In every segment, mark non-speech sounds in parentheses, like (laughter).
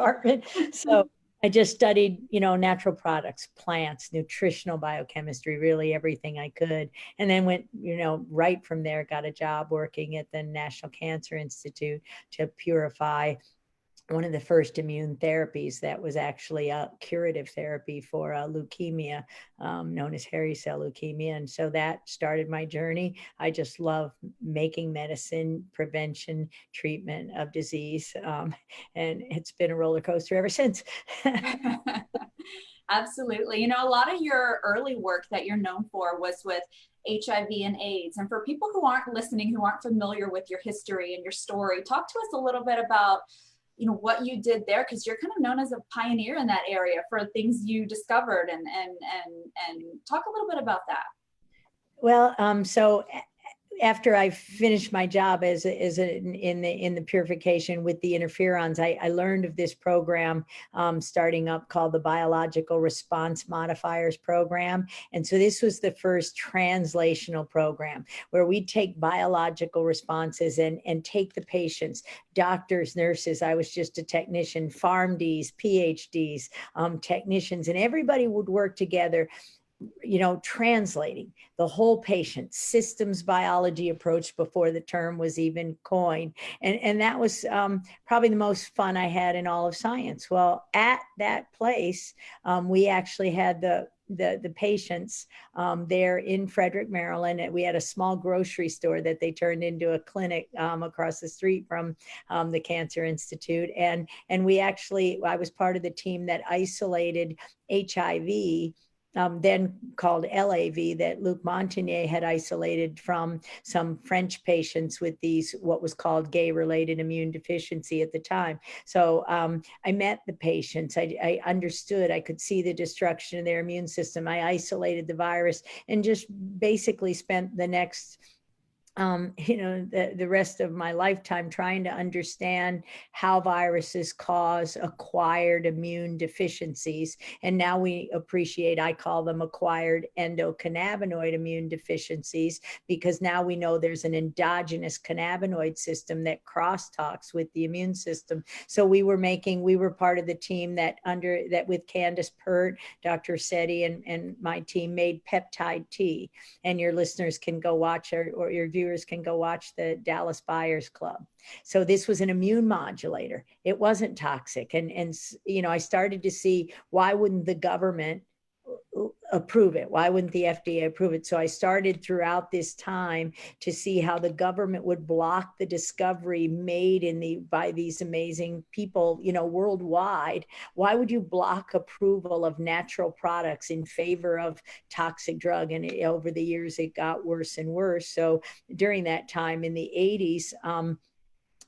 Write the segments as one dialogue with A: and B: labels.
A: department. (laughs) So I just studied, you know, natural products, plants, nutritional biochemistry, really everything I could. And then went, you know, right from there, got a job working at the National Cancer Institute to purify one of the first immune therapies that was actually a curative therapy for uh, leukemia, um, known as hairy cell leukemia. And so that started my journey. I just love making medicine, prevention, treatment of disease. Um, and it's been a roller coaster ever since. (laughs)
B: Absolutely. You know, a lot of your early work that you're known for was with HIV and AIDS. And for people who aren't listening, who aren't familiar with your history and your story, talk to us a little bit about you know what you did there because you're kind of known as a pioneer in that area for things you discovered and and and and talk a little bit about that.
A: Well um so after I finished my job as a, as a, in the in the purification with the interferons, I, I learned of this program um, starting up called the Biological Response Modifiers Program, and so this was the first translational program where we take biological responses and and take the patients, doctors, nurses. I was just a technician, PharmDs, PhDs, um, technicians, and everybody would work together you know, translating the whole patient systems biology approach before the term was even coined. And, and that was um, probably the most fun I had in all of science. Well, at that place, um, we actually had the the the patients um, there in Frederick, Maryland. We had a small grocery store that they turned into a clinic um, across the street from um, the Cancer Institute, and and we actually I was part of the team that isolated HIV um, then called LAV, that Luc Montagnier had isolated from some French patients with these, what was called gay related immune deficiency at the time. So um, I met the patients, I, I, understood, I could see the destruction of their immune system. I isolated the virus and just basically spent the next um, (laughs) you know, the, the rest of my lifetime trying to understand how viruses cause acquired immune deficiencies. And now we appreciate, I call them acquired endocannabinoid immune deficiencies, because now we know there's an endogenous cannabinoid system that crosstalks with the immune system. So we were making, we were part of the team that under, that with Candace Pert, Dr. Seti and, and my team made peptide T. And your listeners can go watch or, or your viewers can go watch the Dallas Buyers Club. So this was an immune modulator. It wasn't toxic. And, and you know, I started to see why wouldn't the government approve it? Why wouldn't the FDA approve it? So I started throughout this time to see how the government would block the discovery made in the by these amazing people, you know, worldwide. Why would you block approval of natural products in favor of toxic drug? And it, over the years, it got worse and worse. So during that time in the 80s, um,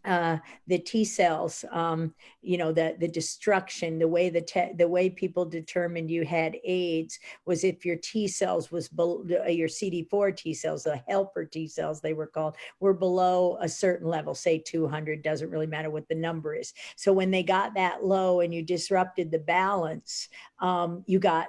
A: uh, the T cells, um, you know, the the destruction, the way the te- the way people determined you had AIDS was if your T cells was below your CD4 T cells, the helper T cells they were called, were below a certain level, say 200, doesn't really matter what the number is. So when they got that low and you disrupted the balance, um, you got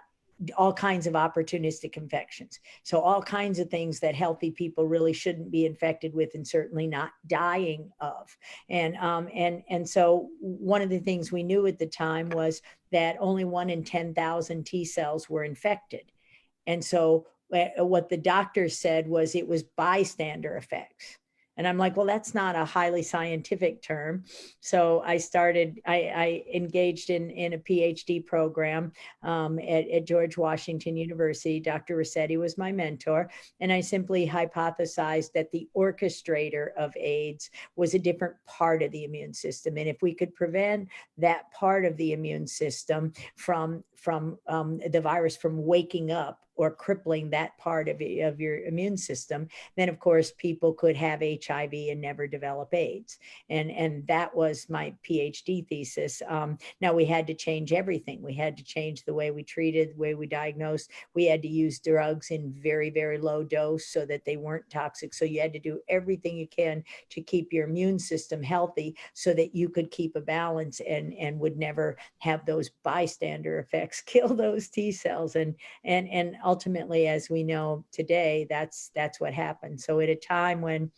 A: all kinds of opportunistic infections. So all kinds of things that healthy people really shouldn't be infected with and certainly not dying of. And um, and and so one of the things we knew at the time was that only one in 10,000 T cells were infected. And so eh, what the doctors said was it was bystander effects. And I'm like, well, that's not a highly scientific term. So I started, I, I engaged in, in a PhD program um, at, at, George Washington University. Dr. Ruscetti was my mentor. And I simply hypothesized that the orchestrator of AIDS was a different part of the immune system. And if we could prevent that part of the immune system from, from um, the virus from waking up, or crippling that part of, of your immune system, then of course people could have HIV and never develop AIDS. And, and that was my PhD thesis. Um, now we had to change everything. We had to change the way we treated, the way we diagnosed. We had to use drugs in very, very low dose so that they weren't toxic. So you had to do everything you can to keep your immune system healthy so that you could keep a balance and, and would never have those bystander effects (laughs) kill those T cells. And, and, and ultimately, as we know today, that's that's what happened. So at a time when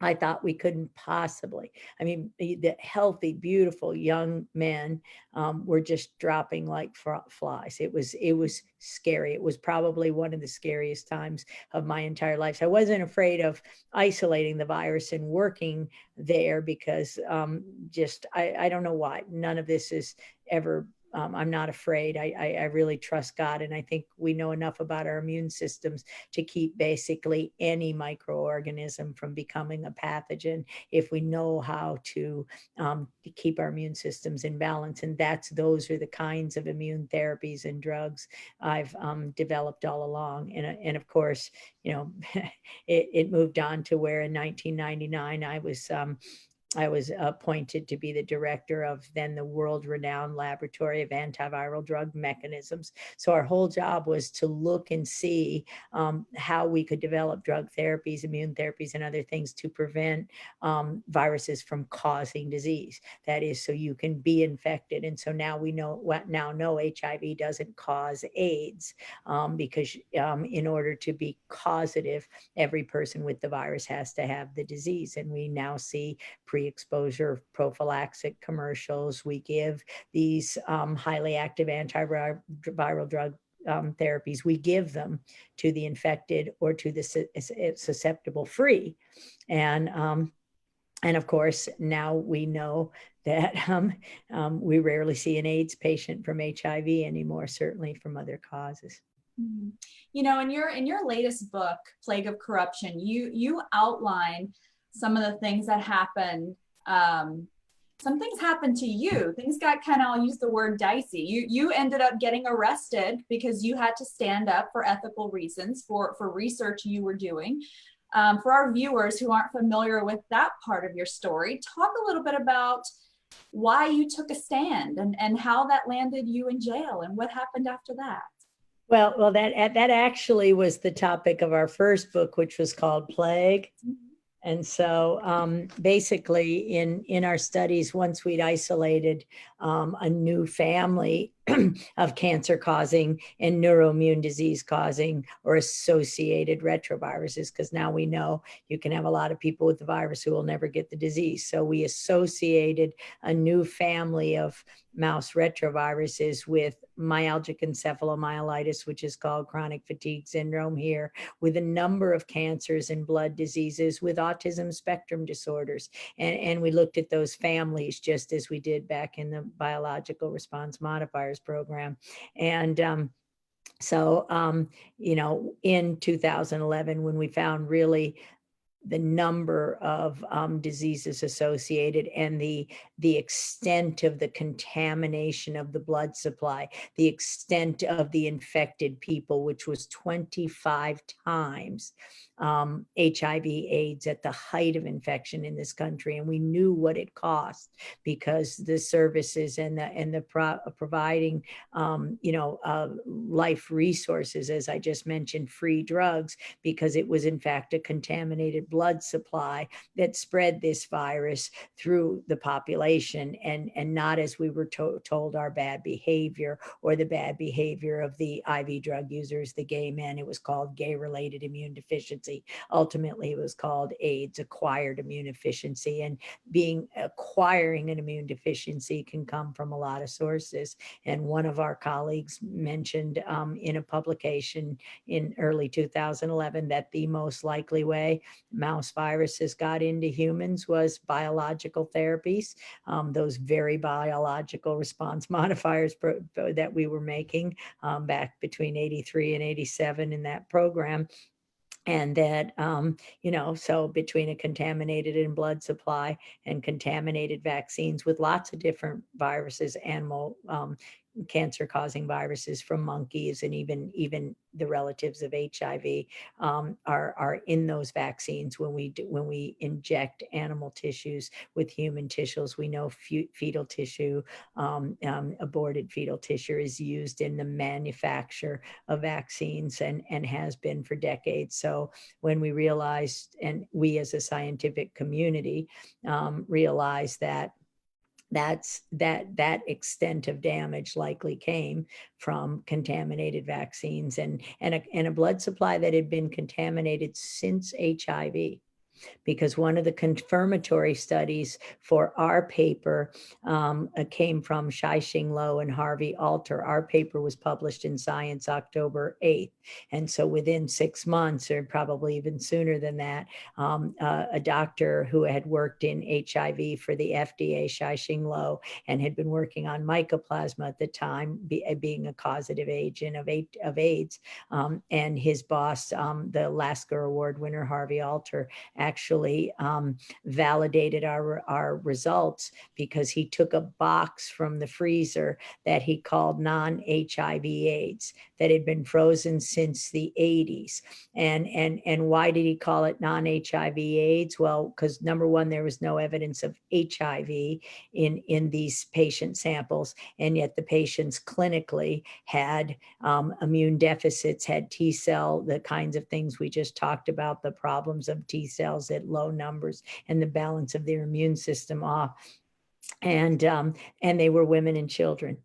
A: I thought we couldn't possibly. I mean, the healthy, beautiful young men um, were just dropping like flies. It was it was scary. It was probably one of the scariest times of my entire life. So I wasn't afraid of isolating the virus and working there because um, just I, I don't know why. None of this is ever um, I'm not afraid. I, I, I really trust God. And I think we know enough about our immune systems to keep basically any microorganism from becoming a pathogen if we know how to, um, to keep our immune systems in balance. And that's those are the kinds of immune therapies and drugs I've um, developed all along. And, uh, and of course, you know, (laughs) it, it moved on to where in 1999 I was um, I was appointed to be the director of then the world renowned laboratory of antiviral drug mechanisms. So our whole job was to look and see um, how we could develop drug therapies, immune therapies, and other things to prevent um, viruses from causing disease. That is, so you can be infected. And so now we know what now know HIV doesn't cause AIDS um, because um, in order to be causative, every person with the virus has to have the disease. And we now see pre-exposure prophylaxis commercials. We give these um, highly active antiviral drug um, therapies. We give them to the infected or to the susceptible free, and um, and of course now we know that (laughs) um, um, we rarely see an AIDS patient from HIV anymore. Certainly from other causes.
B: Mm-hmm. You know, in your in your latest book, Plague of Corruption, you you outline some of the things that happened um, some things happened to you. Things got kind of i'll use the word dicey. You you ended up getting arrested because you had to stand up for ethical reasons for for research you were doing. Um, for our viewers who aren't familiar with that part of your story talk a little bit about why you took a stand and and how that landed you in jail and what happened after that.
A: Well well that that actually was the topic of our first book which was called plague. Mm-hmm and so um, basically in, in our studies, once we'd isolated um, a new family (clears throat) of cancer causing and neuroimmune disease causing or associated retroviruses, because now we know you can have a lot of people with the virus who will never get the disease. So we associated a new family of mouse retroviruses with myalgic encephalomyelitis, which is called chronic fatigue syndrome here, with a number of cancers and blood diseases, with autism spectrum disorders. And, and we looked at those families just as we did back in the biological response modifiers program. And um, so, um, you know, in 2011, when we found really the number of um, diseases associated and the the extent of the contamination of the blood supply, the extent of the infected people, which was 25 times um, HIV AIDS at the height of infection in this country, and we knew what it cost because the services and the and the pro- providing um, you know uh, life resources, as I just mentioned, free drugs because it was in fact a contaminated blood supply that spread this virus through the population and and not as we were to- told our bad behavior or the bad behavior of the IV drug users, the gay men. It was called gay related immune deficiency deficiency. Ultimately, it was called AIDS, acquired immune deficiency. And being acquiring an immune deficiency can come from a lot of sources. And one of our colleagues mentioned um, in a publication in early 2011 that the most likely way mouse viruses got into humans was biological therapies, um, those very biological response (laughs) modifiers that we were making um, back between 83 and 87 in that program and that um, you know so between a contaminated and blood supply and contaminated vaccines with lots of different viruses animal um, cancer causing viruses from monkeys and even even the relatives of HIV um, are are in those vaccines when we do, when we inject animal tissues with human tissues. We know fetal tissue um, um, aborted fetal tissue is used in the manufacture of vaccines and and has been for decades. So when we realized and we as a scientific community um, realized that that's that that extent of damage likely came from contaminated vaccines and and a, and a blood supply that had been contaminated since hiv because one of the confirmatory studies for our paper um, uh, came from Shyh-Ching Lo and Harvey Alter. Our paper was published in Science October 8th. And so within six months, or probably even sooner than that, um, uh, a doctor who had worked in HIV for the FDA, Shyh-Ching Lo, and had been working on mycoplasma at the time, be, uh, being a causative agent of, of AIDS, um, and his boss, um, the Lasker Award winner, Harvey Alter, actually um, validated our, our results because he took a box from the freezer that he called non-HIV AIDS that had been frozen since the 80s. And, and, and why did he call it non-HIV AIDS? Well, because number one, there was no evidence of HIV in, in these patient samples. And yet the patients clinically had um, immune deficits, had T cell, the kinds of things we just talked about, the problems of T cells at low numbers and the balance of their immune system off. And, um, and they were women and children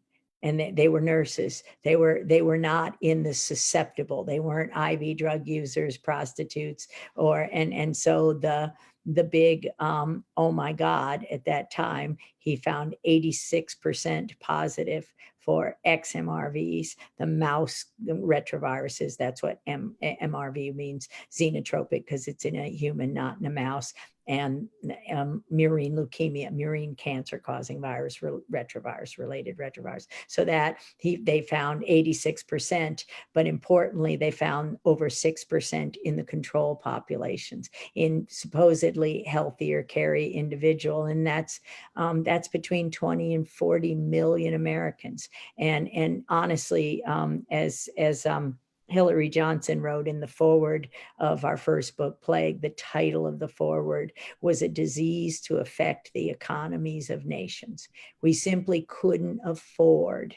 A: and they, they were nurses they were they were not in the susceptible they weren't iv drug users prostitutes or and and so the the big um, oh my god at that time he found 86% positive for xmrvs the mouse retroviruses that's what M- mrv means xenotropic because it's in a human not in a mouse and um, murine leukemia, murine cancer causing virus, re- retrovirus related retrovirus. So that he, they found 86%, but importantly, they found over 6% in the control populations in supposedly healthier carry individual. And that's, um, that's between 20 and 40 million Americans. And, and honestly, um, as, as, um, Hillary Johnson wrote in the foreword of our first book, Plague. The title of the foreword was A Disease to Affect the Economies of Nations. We simply couldn't afford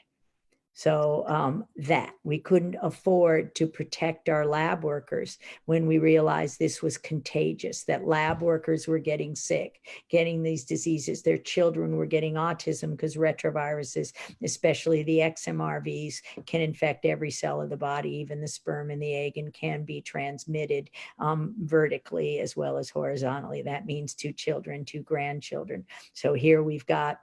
A: so um, that we couldn't afford to protect our lab workers when we realized this was contagious, that lab workers were getting sick, getting these diseases. Their children were getting autism because retroviruses, especially the XMRVs, can infect every cell of the body, even the sperm and the egg, and can be transmitted um, vertically as well as horizontally. That means to children, to grandchildren. So here we've got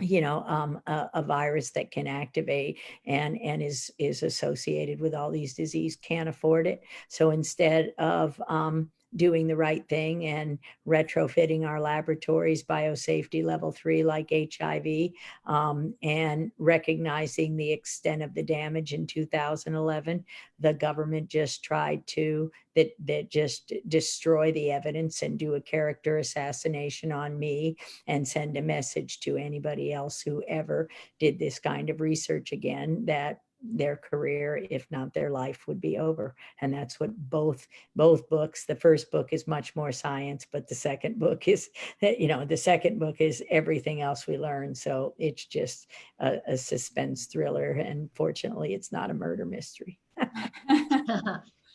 A: you know um, a, a, virus that can activate and and is is associated with all these disease can't afford it. So instead of um, doing the right thing and retrofitting our laboratories biosafety level three like HIV um, and recognizing the extent of the damage in 2011. The government just tried to that that just destroy the evidence and do a character assassination on me and send a message to anybody else who ever did this kind of research again that their career if not their life would be over. And that's what both both books the first book is much more science but the second (laughs) book is you know the second book is everything else we learn. So it's just a, a suspense thriller and fortunately it's not a murder mystery. (laughs)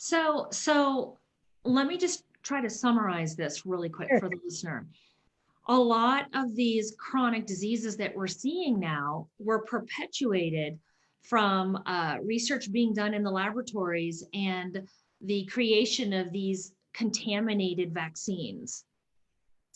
C: So so let me just try to summarize this really quick sure. for the listener. A lot of these chronic diseases that we're seeing now were perpetuated from uh, research being done in the laboratories and the creation of these contaminated vaccines.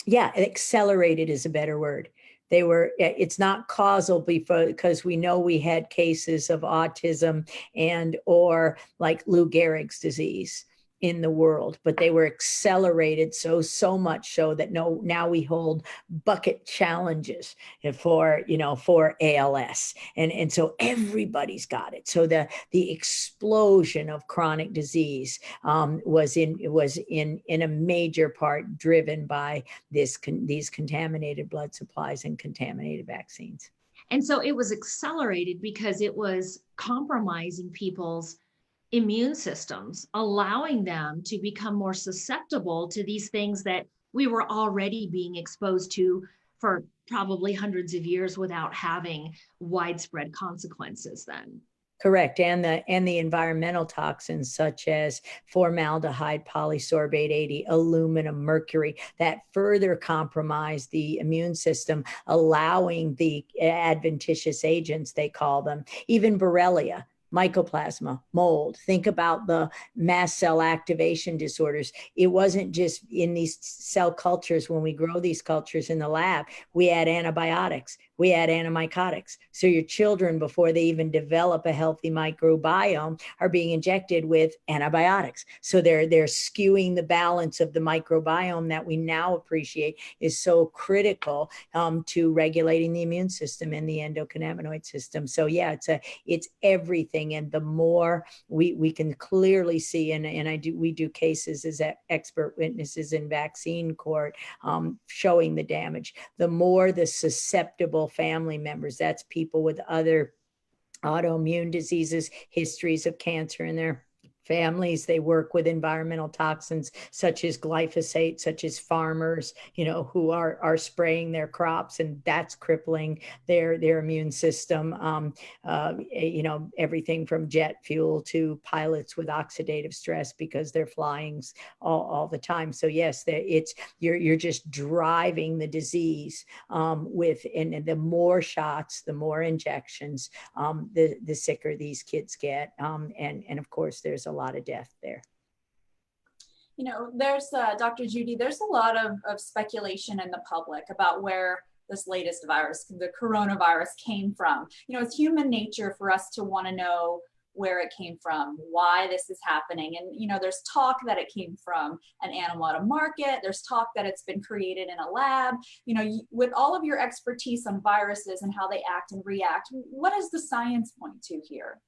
A: Yeah, accelerated is a better word. They were, it's not causal because we know we had cases of autism and or like Lou Gehrig's disease in the world, but they were accelerated so so much so that no now we hold bucket challenges for you know for ALS and and so everybody's got it. So the the explosion of chronic disease um, was in was in in a major part driven by this con, these contaminated blood supplies and contaminated vaccines.
C: And so it was accelerated because it was compromising people's immune systems, allowing them to become more susceptible to these things that we were already being exposed to for probably hundreds of years without having widespread consequences then.
A: Correct and the and the environmental toxins such as formaldehyde polysorbate 80 aluminum mercury that further compromise the immune system allowing the adventitious agents they call them even borrelia mycoplasma, mold. Think about the mast cell activation disorders. It wasn't just in these cell cultures when we grow these cultures in the lab, we add antibiotics, we add antimycotics. So your children, before they even develop a healthy microbiome, are being injected with antibiotics. So they're they're skewing the balance of the microbiome that we now appreciate is so critical um, to regulating the immune system and the endocannabinoid system. So yeah, it's a it's everything and the more we we can clearly see and, and i do we do cases as expert witnesses in vaccine court um, showing the damage. The more the susceptible family members that's people with other autoimmune diseases histories of cancer in their families they work with environmental toxins such as glyphosate such as farmers you know who are are spraying their crops and that's crippling their their immune system. Um, uh, you know everything from jet fuel to pilots with oxidative stress because they're flying all, all the time. So yes it's you're you're just driving the disease um, with and, the more shots the more injections um, the the sicker these kids get. Um, and and of course there's a lot of death there.
B: You know, there's uh, Dr. Judy, there's a lot of, of speculation in the public about where this latest virus, the coronavirus came from. You know, it's human nature for us to want to know where it came from, why this is happening. And, you know, there's talk that it came from an animal at a market. There's talk that it's been created in a lab. You know, with all of your expertise on viruses and how they act and react, what does the science point to here?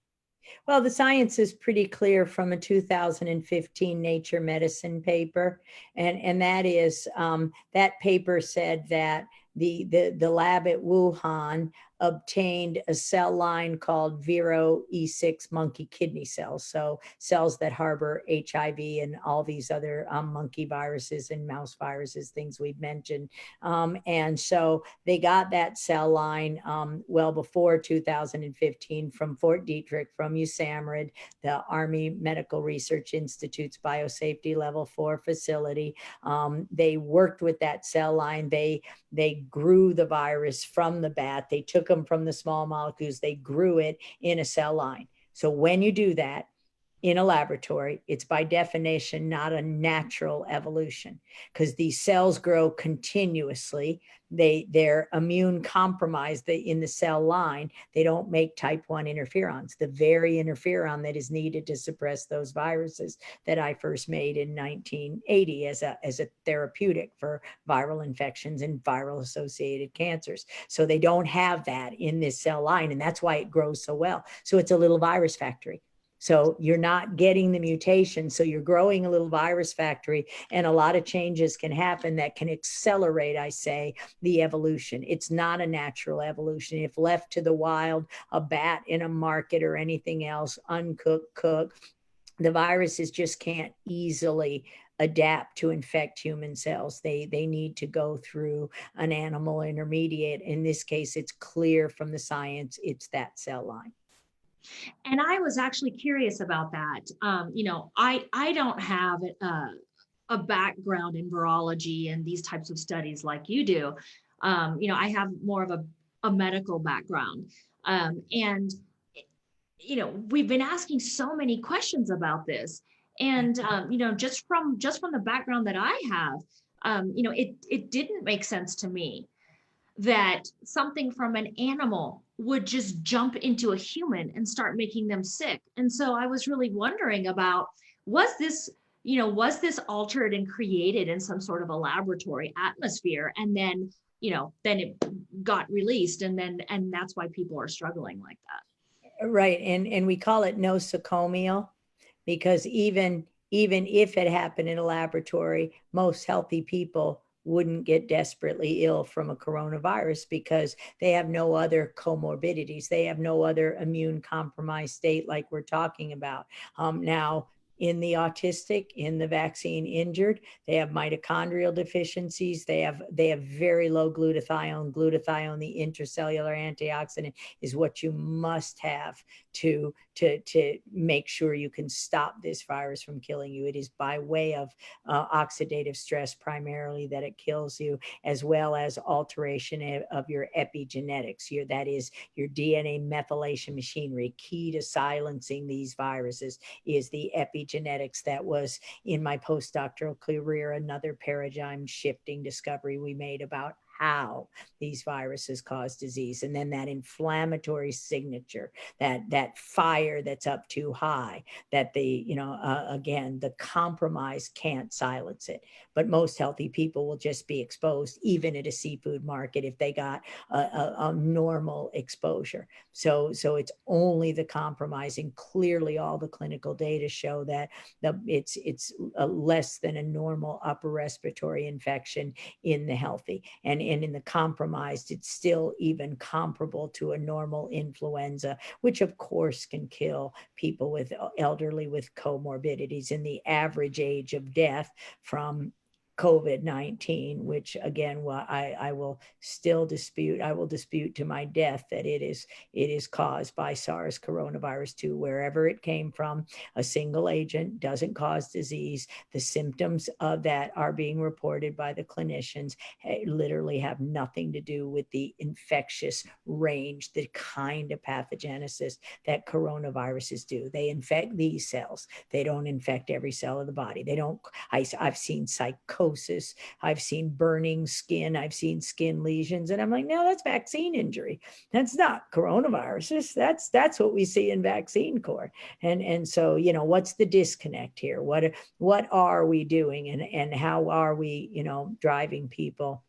A: Well, the science is pretty clear from a 2015 Nature Medicine paper, and and that is um, that paper said that the the the lab at Wuhan obtained a cell line called Vero E6 monkey kidney cells. So cells that harbor HIV and all these other um, monkey viruses and mouse viruses, things we've mentioned. Um, and so they got that cell line um, well before 2015 from Fort Detrick, from USAMRIID, the Army Medical Research Institute's biosafety level four facility. Um, they worked with that cell line. They, they grew the virus from the bat. They took them from the small molecules, they grew it in a cell line. So when you do that, in a laboratory, it's by definition not a natural evolution because these cells grow continuously. They they're immune compromised in the cell line. They don't make type 1 interferons, the very interferon that is needed to suppress those viruses that I first made in 1980 as a as a therapeutic for viral infections and viral associated cancers. So they don't have that in this cell line and that's why it grows so well. So it's a little virus factory so you're not getting the mutation. So you're growing a little virus factory, and a lot of changes can happen that can accelerate, I say, the evolution. It's not a natural evolution. If left to the wild, a bat in a market or anything else, uncooked, cooked, the viruses just can't easily adapt to infect human cells. They they need to go through an animal intermediate. In this case, it's clear from the science, it's that cell line.
C: And I was actually curious about that. Um, you know, I I don't have a, a background in virology and these types of studies like you do. Um, you know, I have more of a, a medical background. Um, and you know, we've been asking so many questions about this. And um, you know, just from just from the background that I have, um, you know, it it didn't make sense to me that something from an animal would just jump into a human and start making them sick. And so I was really wondering about was this, you know, was this altered and created in some sort of a laboratory atmosphere and then, you know, then it got released and then and that's why people are struggling like that.
A: Right. And and we call it nosocomial because even even if it happened in a laboratory, most healthy people wouldn't get desperately ill from a coronavirus because they have no other comorbidities. They have no other immune compromised state like we're talking about. Um, now, in the autistic, in the vaccine injured. They have mitochondrial deficiencies. They have they have very low glutathione. Glutathione, the intracellular antioxidant, is what you must have to to to make sure you can stop this virus from killing you. It is by way of uh, oxidative stress primarily that it kills you, as well as alteration of your epigenetics. Your that is your DNA methylation machinery. Key to silencing these viruses is the epigenetics that was in my postdoctoral career another paradigm shifting discovery we made about how these viruses cause disease. And then that inflammatory signature that that fire that's up too high that the you know uh, again the compromise can't silence it. But most healthy people will just be exposed even at a seafood market if they got a, a, a normal exposure. So so it's only the compromising clearly all the clinical data show that the, it's it's less than a normal upper respiratory infection in the healthy. And and in the compromised, it's still even comparable to a normal influenza, which of course can kill people with uh, elderly with comorbidities. And the average age of death from COVID 19, which again, well, I, I will still dispute, I will dispute to my death that it is, it is caused by SARS coronavirus 2, wherever it came from. A single agent doesn't cause disease. The symptoms of that are being reported by the clinicians, literally have nothing to do with the infectious range, the kind of pathogenesis that coronaviruses do. They infect these cells, they don't infect every cell of the body. They don't, I, I've seen psychosis I've seen burning skin. I've seen skin lesions. And I'm like, no, that's vaccine injury. That's not coronaviruses. That's that's what we see in vaccine court. And and so, you know, what's the disconnect here? What what are we doing and, and how are we, you know, driving people?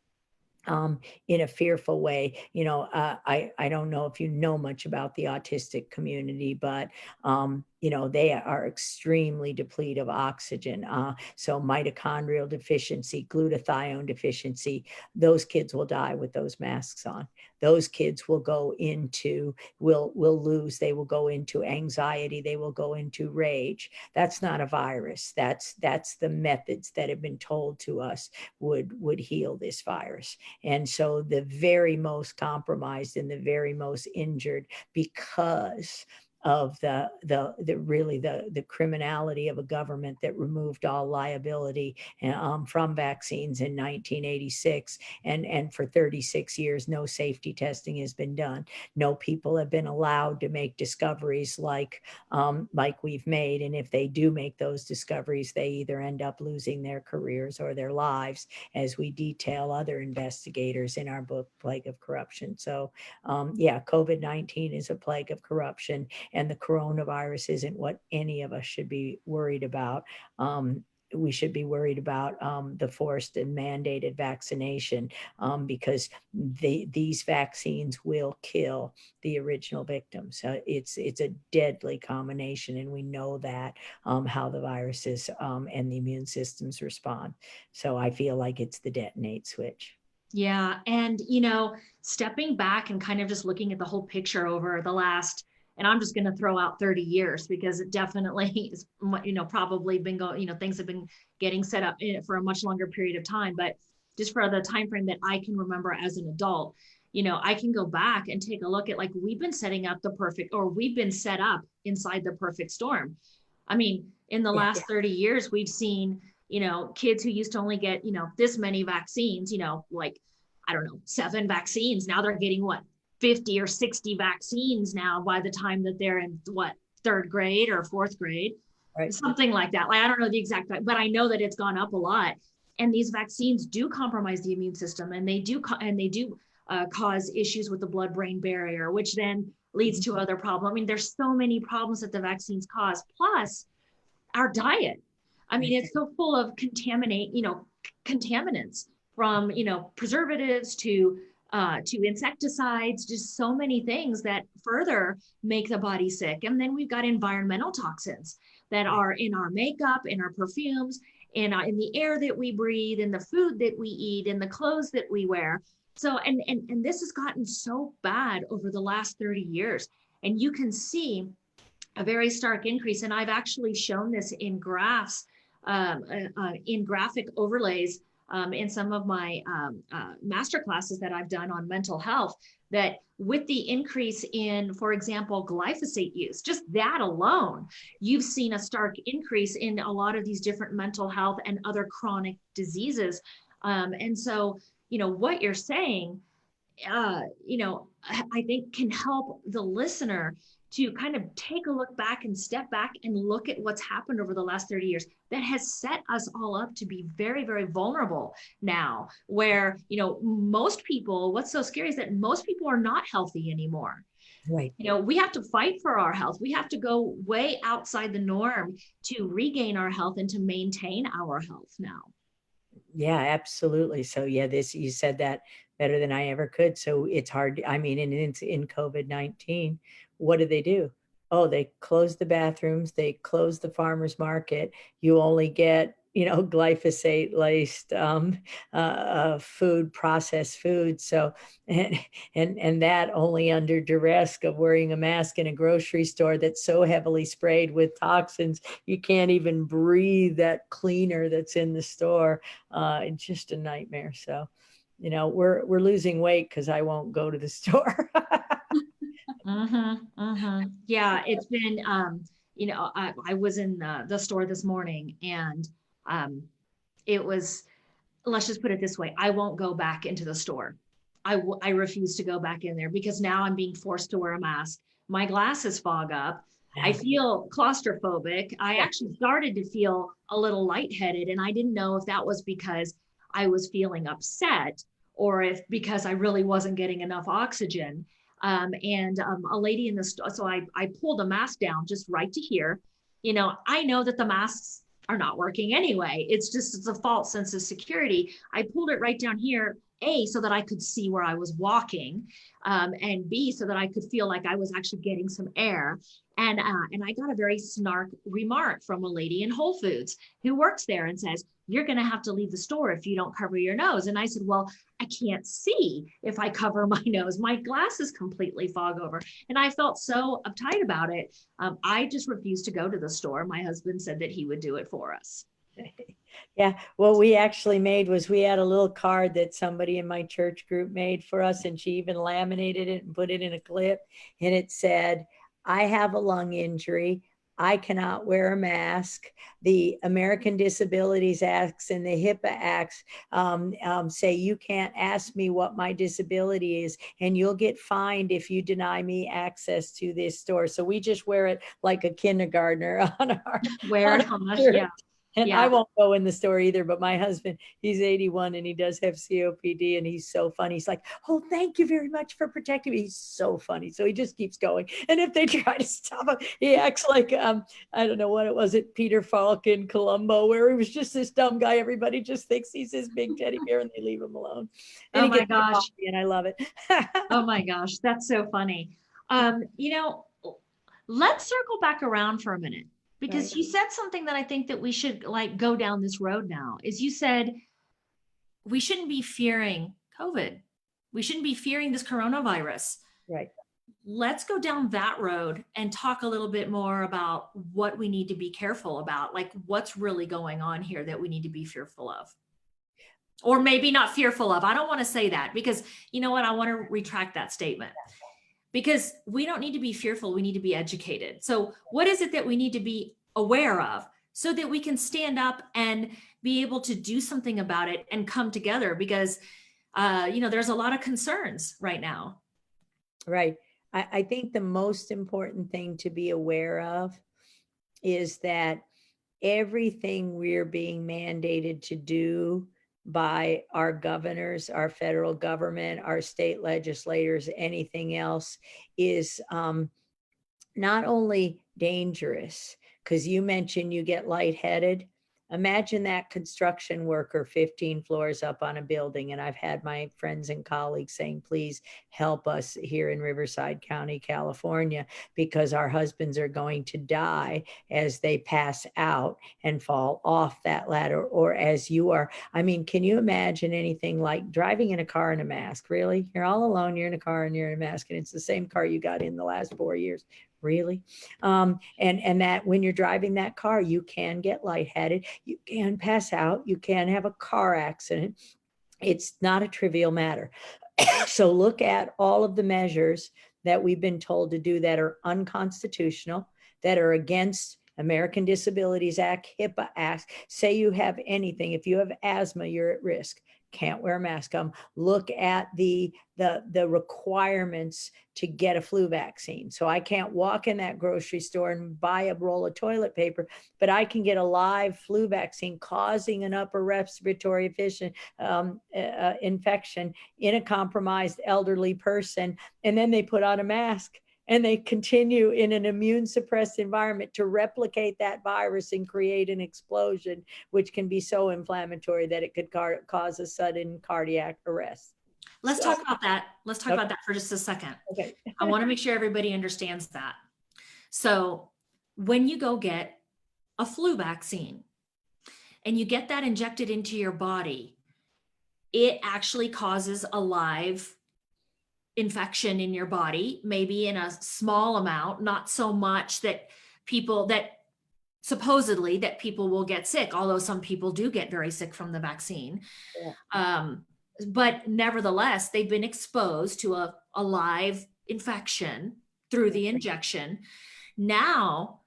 A: um, in a fearful way. You know, uh, I I don't know if you know much about the autistic community, but um, you know they are extremely depleted of oxygen uh, so mitochondrial deficiency glutathione deficiency those kids will die with those masks on. Those kids will go into will will lose they will go into anxiety they will go into rage. That's not a virus. That's that's the methods that have been told to us would would heal this virus. And so the very most compromised and the very most injured because of the the the really the the criminality of a government that removed all liability um, from vaccines in 1986 and and for 36 years no safety testing has been done. No people have been allowed to make discoveries like um, like we've made and if they do make those discoveries they either end up losing their careers or their lives as we detail other investigators in our book plague of corruption. So um, yeah covid-19 is a plague of corruption and the coronavirus isn't what any of us should be worried about. Um, we should be worried about um, the forced and mandated vaccination um, because the, these vaccines will kill the original victims. Uh, it's it's a deadly combination, and we know that um, how the viruses um, and the immune systems respond. So I feel like it's the detonate switch.
C: Yeah, and you know, stepping back and kind of just looking at the whole picture over the last and i'm just going to throw out 30 years because it definitely (laughs) is you know probably been going you know things have been getting set up eh, for a much longer period of time. But just for the time frame that i can remember as an adult you know i can go back and take a look at like we've been setting up the perfect or we've been set up inside the perfect storm. I mean in the last 30 years we've seen you know kids who used to only get you know this many vaccines you know like i don't know seven vaccines. Now they're getting what 50 or 60 vaccines now by the time that they're in what third grade or fourth grade? Right. something like that. Like i don't know the exact but i know that it's gone up a lot. And these vaccines do compromise the immune system and they do and they do uh, cause issues with the blood brain barrier which then leads to other problems i mean there's so many problems that the vaccines cause plus our diet. I mean it's so full of contaminate you know contaminants from you know preservatives to uh, to insecticides, just so many things that further make the body sick. And then we've got environmental toxins that are in our makeup, in our perfumes, in, uh, in the air that we breathe, in the food that we eat, in the clothes that we wear. So, and, and, and this has gotten so bad over the last 30 years. And you can see a very stark increase. And I've actually shown this in graphs, um, uh, uh, in graphic overlays um, in some of my um, uh, master classes that I've done on mental health. That with the increase in, for example, glyphosate use, just that alone, you've seen a stark increase in a lot of these different mental health and other chronic diseases. Um, and so, you know, what you're saying, uh, you know, I I think can help the listener to kind of take a look back and step back and look at what's happened over the last 30 years that has set us all up to be very very vulnerable now where you know most people what's so scary is that most people are not healthy anymore
A: Right.
C: you know we have to fight for our health we have to go way outside the norm to regain our health and to maintain our health now
A: Yeah, absolutely. So yeah, this, you said that better than I ever could. So it's hard. I mean, and it's in COVID-19, what do they do? Oh, they close the bathrooms, they close the farmer's market. You only get, you know, (laughs) glyphosate laced um, uh, uh, food, processed food. So, and, and, and that only under duress of wearing a mask in a grocery store that's so heavily sprayed with toxins, you can't even breathe that cleaner that's in the store. Uh, it's just a nightmare. So, you know, we're, we're losing weight because I won't go to the (laughs) store.
C: Hmm hmm Yeah, it's been, um, you know, I, I was in the, the store this morning and um, it was, let's just put it this way, I won't go back into the store. I, w- I refuse to go back in there because now I'm being forced to wear a mask. My glasses fog up. I feel claustrophobic. I actually started to feel a little lightheaded, and I didn't know if that was because I was feeling upset or if because I really wasn't getting enough oxygen. Um, and um, a lady in the store, so I, I pulled a mask down just right to here. You know, I know that the masks are not working anyway. It's just it's a false sense of security. I pulled it right down here, A, so that I could see where I was walking, um, and B, so that I could feel like I was actually getting some air. And uh, and I got a very snark remark from a lady in Whole Foods who works there and says, "You're going to have to leave the store if you don't cover your nose." And I said, "Well, I can't see if I cover (laughs) my nose. My glasses completely fog over." And I felt so uptight about it. Um, I just refused to go to the store. My husband said that he would do it for us. (laughs)
A: Yeah, what we actually made was we had a little card that somebody in my church group made for us, and she even laminated it and put it in a clip. And it said, I have a lung injury. I cannot wear a mask. The American Disabilities Acts and the HIPAA Acts um, um, say you can't ask me what my disability is, and you'll get fined if you deny me access to this store. So we just wear it like a kindergartner (laughs) on our
C: Wear it
A: on
C: us,
A: shirt.
C: yeah.
A: And
C: Yeah.
A: I won't go in the store either, but my husband, he's 81 and he does have COPD and he's so funny. He's like, Oh, thank you very much for protecting me. He's so funny. So he just keeps going. And if they (laughs) try to stop him, he acts like, um, I don't know what it was at Peter Falk in Columbo, where he was just this dumb guy. Everybody just thinks he's his big teddy bear and they leave him alone. And
C: Oh my gosh.
A: And I love it. (laughs)
C: Oh my gosh, that's so funny. Um, you know, let's circle back around for a minute because
A: Right.
C: you said something that I think that we should like go down this road now. Is you said we shouldn't be fearing COVID. We shouldn't be fearing this coronavirus.
A: right.
C: Let's go down that road and talk a little bit more about what we need to be careful about, like what's really going on here that we need to be fearful of. Or maybe not fearful of. I don't want to say that because you know what? I want to retract that statement because we don't need to be fearful. We need to be educated. So, what is it that we need to be aware of so that we can stand up and be able to do something about it and come together? Because, uh, you know, there's a lot of concerns right now.
A: Right. I, I think the most important thing to be aware of is that everything we're being mandated to do by our governors, our federal government, our state legislators, anything else is um, not only dangerous, because you mentioned you get lightheaded. Imagine that construction worker 15 floors up on a building. And I've had my friends and colleagues saying, please help us here in Riverside County, California, because our husbands are going to die as they pass out and fall off that ladder, or as you are. I mean, can you imagine anything like driving in a car in a mask? Really? You're all alone, you're in a car and you're in a mask, and it's the same car you got in the last four years. Really. Um, and and that when you're driving that car you can get lightheaded. You can pass out. You can have a car accident. It's not a trivial matter. (coughs) So look at all of the measures that we've been told to do that are unconstitutional that are against American Disabilities Act, HIPAA Act. Say you have anything, if you have asthma, you're at risk. Can't wear a mask. Um, look at the the the requirements to get a flu vaccine. So I can't walk in that grocery store and buy a roll of toilet paper, but I can get a live flu vaccine causing an upper respiratory efficient, um, uh, infection in a compromised elderly person, and then they put on a mask and they continue in an immune suppressed environment to replicate that virus and create an explosion, which can be so inflammatory that it could car- cause a sudden cardiac arrest.
C: Let's
A: So-
C: talk about that. Let's talk
A: Okay.
C: about that for just a second.
A: Okay.
C: I want to make sure everybody understands that. So, when you go get a flu vaccine and you get that injected into your body, it actually causes a live infection in your body, maybe in a small amount, not so much that people that supposedly that people will get sick, although some people do get very sick from the vaccine.
A: Yeah.
C: Um, but nevertheless, they've been exposed to a, a live infection through the injection. Now,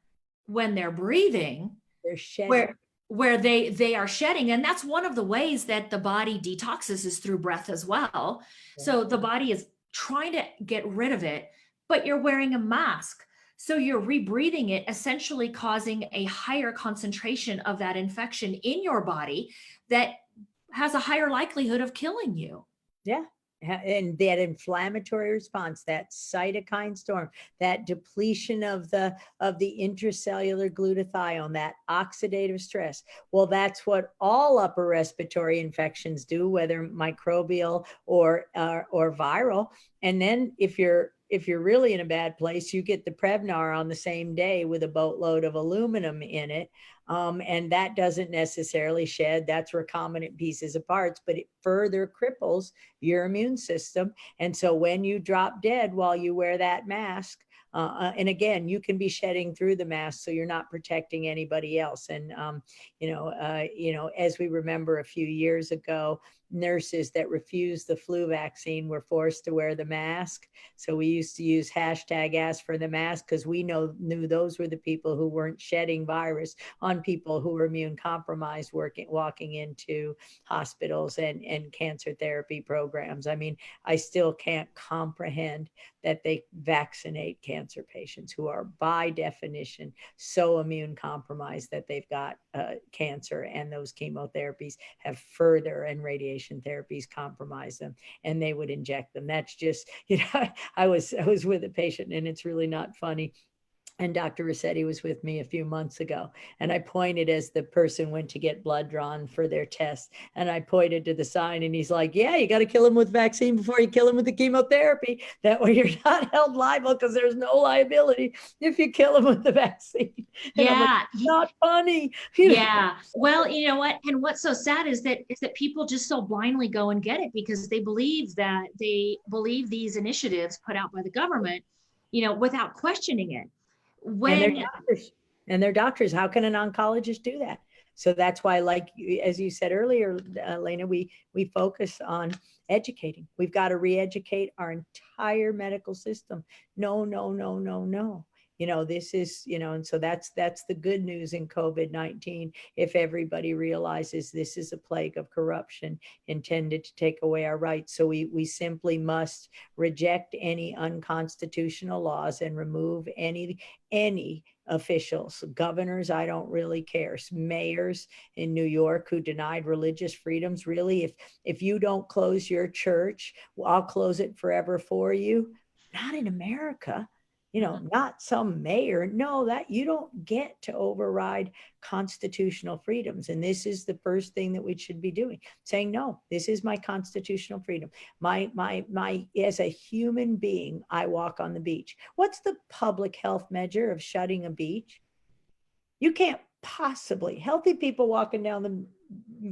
C: when they're breathing,
A: They're shedding.
C: where where they they are shedding and that's one of the ways that the body detoxes is through breath as well so the body is trying to get rid of it but you're wearing a mask. So you're rebreathing it essentially causing a higher concentration of that infection in your body that has a higher likelihood of killing you
A: And that inflammatory response that cytokine storm that depletion of the of the intracellular glutathione that oxidative stress. Well that's what all upper respiratory infections do whether microbial or uh, or viral. And then if you're if you're really in a bad place you get the prevnar on the same day with a boatload of aluminum in it um, and that doesn't necessarily shed that's recombinant pieces of parts but it further cripples your immune system. And so when you drop dead while you wear that mask, uh, uh, and again, you can be shedding through the mask, so you're not protecting anybody else. And um, you know, uh, you know, as we remember a few years ago, nurses that refused the flu vaccine were forced to wear the mask. So we used to use hashtag ask for the mask because we know knew those were the people who weren't shedding virus on people who were immune compromised, working walking into hospitals and and cancer therapy programs. I mean, I still can't comprehend that they vaccinate cancer patients who are by definition so immune compromised that they've got uh, cancer and those chemotherapies have further and radiation therapies compromise them and they would inject them. That's just (laughs) you know i was i was with a patient and it's really not funny and Dr. Ruscetti was with me a few months ago. And I pointed as the person went to get blood drawn for their test. And I pointed to the sign, and he's like, Yeah, you got to kill him with vaccine before you kill him with the chemotherapy. That way you're (laughs) not held liable because there's no liability if you kill him with the vaccine. (laughs) And I'm like,
C: yeah
A: not funny. (laughs) You know?
C: yeah well you know what and what's so sad is that is that people just so blindly go and get it because they believe that they believe these initiatives put out by the government you know without questioning it
A: and
C: when
A: they're doctors and they're doctors how can an oncologist do that? So that's why like as you said earlier uh, lena we we focus on educating. We've got to re-educate our entire medical system. No no no no no you know this is you know and so that's that's the good news in covid-19 if everybody realizes this is a plague of corruption intended to take away our rights so we we simply must reject any unconstitutional laws and remove any any officials, governors, I don't really care, mayors in New York who denied religious freedoms. Really, if if you don't close your church, I'll close it forever for you. Not in America. You know, mm-hmm. not some mayor. No, that you don't get to override constitutional freedoms. And this is the first thing that we should be doing, saying, no, this is my constitutional freedom. My my my as a human being, I walk on the beach. What's the public health measure of shutting a beach? You can't possibly healthy people walking down the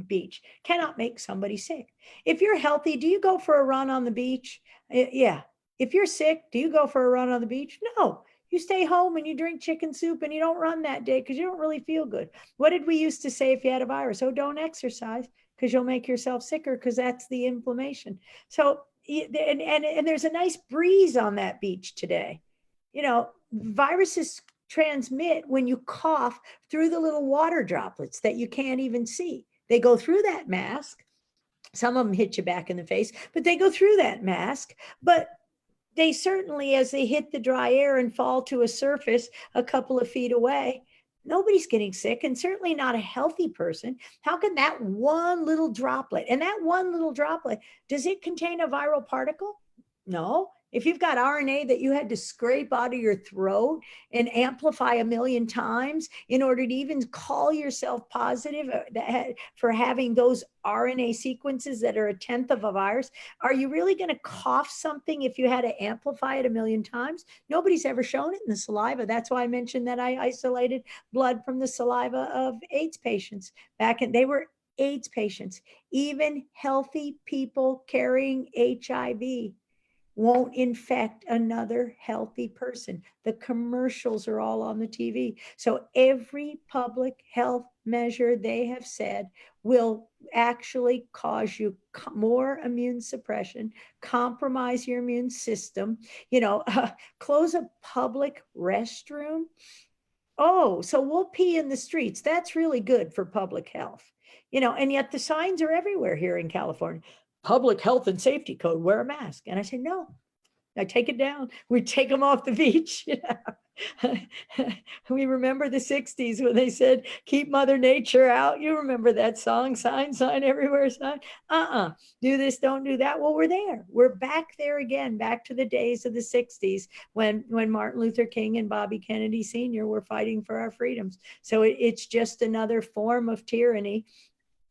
A: beach cannot make somebody sick. If you're healthy, do you go for a run on the beach? Yeah. If you're sick, do you go for a run on the beach? No. You stay home and you drink chicken soup and you don't run that day because you don't really feel good. What did we used to say if you had a virus? Oh, don't exercise because you'll make yourself sicker because that's the inflammation. So, and, and, and there's a nice breeze on that beach today. You know, viruses transmit when you cough through the little water droplets that you can't even see. They go through that mask. Some of them hit you back in the face, but they go through that mask. But they certainly, as they hit the dry air and fall to a surface a couple of feet away, nobody's getting sick and certainly not a healthy person. How can that one little droplet and that one little droplet, does it contain a viral particle? No. If you've got RNA that you had to scrape out of your throat and amplify a million times in order to even call yourself positive uh, for having those RNA sequences that are a tenth of a virus, are you really going to cough something if you had to amplify it a million times? Nobody's ever shown it in the saliva. That's why I mentioned that I isolated blood from the saliva of AIDS patients back in, they were AIDS patients. Even healthy people carrying HIV won't infect another healthy person. The commercials are all on the TV. So every public health measure they have said will actually cause you more immune suppression, compromise your immune system, you know, (laughs) close a public restroom. Oh, so we'll pee in the streets. That's really good for public health. You know, and yet the signs are everywhere here in California public health and safety code, wear a mask. And I say, no, I take it down. We take them off the (laughs) beach. we remember the 60s when they said, keep Mother Nature out. You remember that song, sign, sign everywhere, sign. Uh-uh. Do this, don't do that. Well, we're there. We're back there again, back to the days of the 60s when when Martin Luther King and Bobby Kennedy Sr. were fighting for our freedoms. So it, it's just another form of tyranny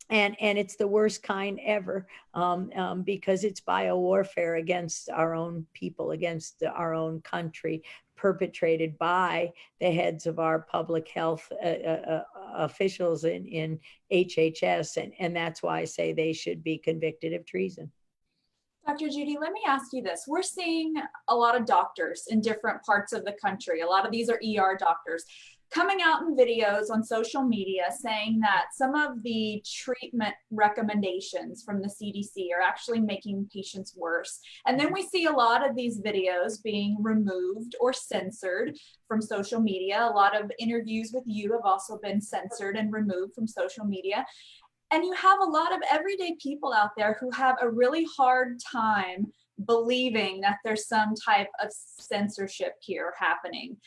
A: and and it's the worst kind ever um, um, because it's bio warfare against our own people against the- our own country perpetrated by the heads of our public health uh, uh, uh, officials in, in hhs and, and that's why i say they should be convicted of treason
B: Dr. Judy, let me ask you this. We're seeing a lot of doctors in different parts of the country. A lot of these are ER doctors coming out in videos on social media saying that some of the treatment recommendations from the CDC are actually making patients worse. And then we see a lot of these videos being removed or censored from social media. A lot of interviews with you have also been censored and removed from social media. And you have a lot of everyday people out there who have a really hard time believing that there's some type of censorship here happening.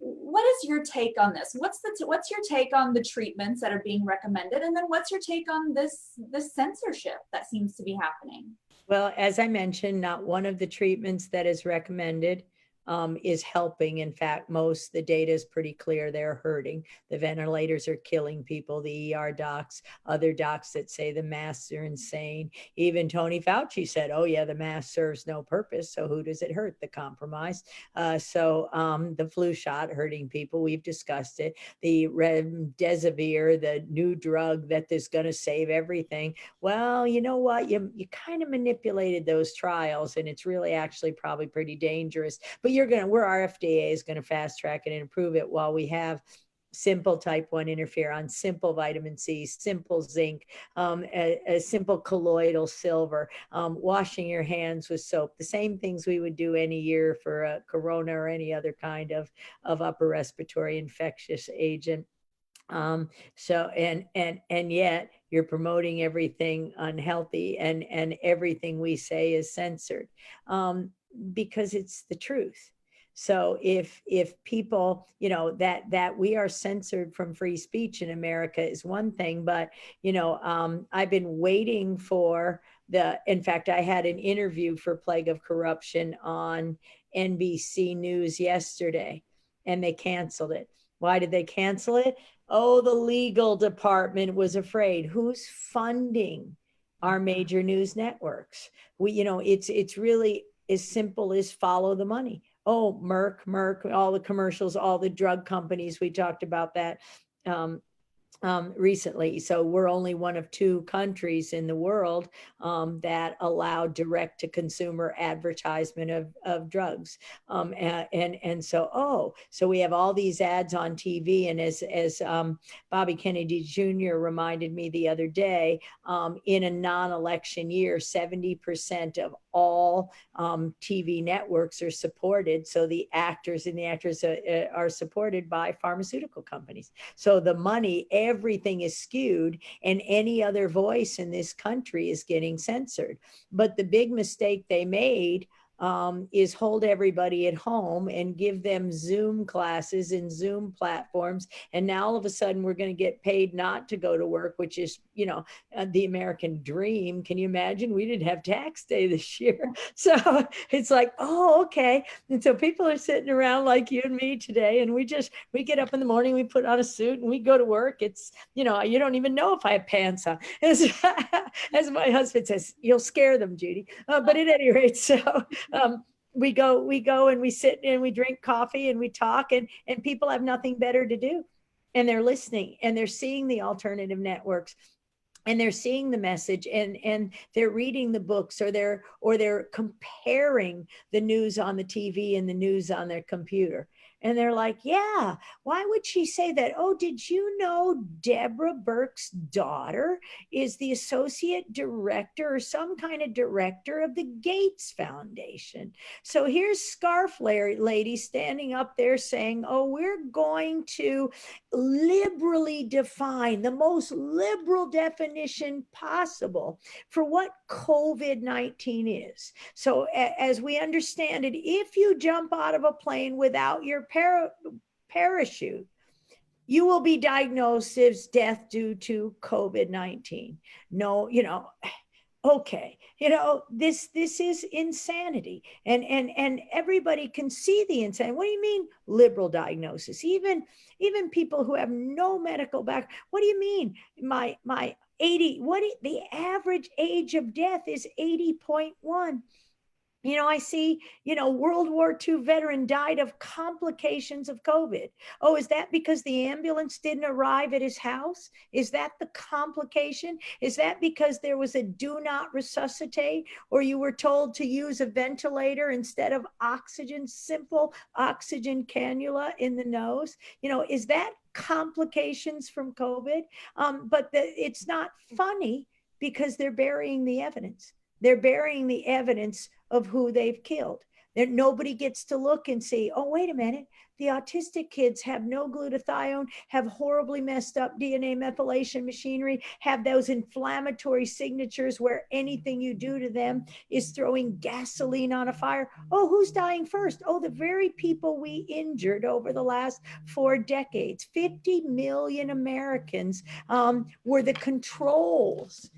B: What is your take on this? What's the what's your take on the treatments that are being recommended, and then what's your take on this this censorship that seems to be happening?
A: well as i mentioned not one of the treatments that is recommended um, is helping. In fact, most the data is pretty clear they're hurting. The ventilators are killing people. The ER docs, other docs that say the masks are insane. Even Tony Fauci said, "Oh yeah, the mask serves no purpose. So who does it hurt? The compromised." Uh, so um, the flu shot hurting people. We've discussed it. The remdesivir, the new drug that is going to save everything. Well, you know what? You you kind of manipulated those trials, and it's really actually probably pretty dangerous. But you're going to, we're our FDA is going to fast track it and improve it while we have simple type 1 interferon, simple vitamin C, simple zinc, um, a, a simple colloidal silver, um, washing your hands with soap, the same things we would do any year for a corona or any other kind of, of upper respiratory infectious agent. Um, so and and and yet you're promoting everything unhealthy and and everything we say is censored um, because it's the truth. So if if people you know that that we are censored from free speech in america is one thing but you know um, i've been waiting for the in fact i had an interview for plague of corruption on nbc news yesterday and they canceled it. Why did they cancel it? Oh the legal department was afraid. Who's funding our major news networks? We you know it's it's really as simple as follow the money. Oh, Merck, Merck, all the commercials, all the drug companies. We talked about that. Um, um, recently. So we're only one of two countries in the world um, that allow direct to consumer advertisement of, of drugs. Um, and, and, and so, oh, so we have all these ads on TV. And as, as um, Bobby Kennedy Jr. reminded me the other day, um, in a non election year, 70% of all um, TV networks are supported. So the actors and the actors uh, uh, are supported by pharmaceutical companies. So the money, everything is skewed, and any other voice in this country is getting censored. But the big mistake they made um, is hold everybody at home and give them Zoom classes and Zoom platforms. And now all of a sudden we're going to get paid not to go to work, which is, you know, uh, the American dream. Can you imagine? We didn't have tax day this (laughs) year. So it's like, oh, okay. And so people are sitting around like you and me today. And we just, we get up in the morning, we put on a suit and we go to work. It's, you know, you don't even know if I have pants on. As, (laughs) as my husband says, you'll scare them, Judy. Uh, but at any rate, so um, we go we go and we sit and we drink coffee and we talk and and people have nothing better to do. And they're listening and they're seeing the alternative networks and they're seeing the message and and they're reading the books or they're or they're comparing the news on the TV and the news on their computer and they're like, yeah, why would she say that? Oh, did you know Deborah Birx daughter is the associate director or some kind of director of the Gates Foundation? So here's Scarf Lady standing up there saying, oh, we're going to liberally define the most liberal definition possible for what COVID 19 is. So, as we understand it, if you jump out of a plane without your para- parachute, you will be diagnosed as death due to COVID 19. No, you know, okay you know this this is insanity. And and and everybody can see the insanity. What do you mean liberal diagnosis? Even even people who have no medical back what do you mean? My my 80 what the average age of death is 80.1 you know, I see, you know, World War II veteran died of complications of COVID. Oh, is that because the ambulance didn't arrive at his house? Is that the complication? Is that because there was a do not resuscitate or you were told to use a ventilator instead of oxygen, simple oxygen cannula in the nose? You know, is that complications from COVID? Um, but the, it's not funny because they're burying the evidence. They're burying the evidence of who they've killed. That nobody gets to look and see, oh, wait a minute, the autistic kids have no glutathione, have horribly messed up DNA methylation machinery, have those inflammatory signatures where anything you do to them is throwing gasoline on a fire. Oh, who's dying first? Oh, the very people we injured over the last four decades. 50 million Americans um, were the controls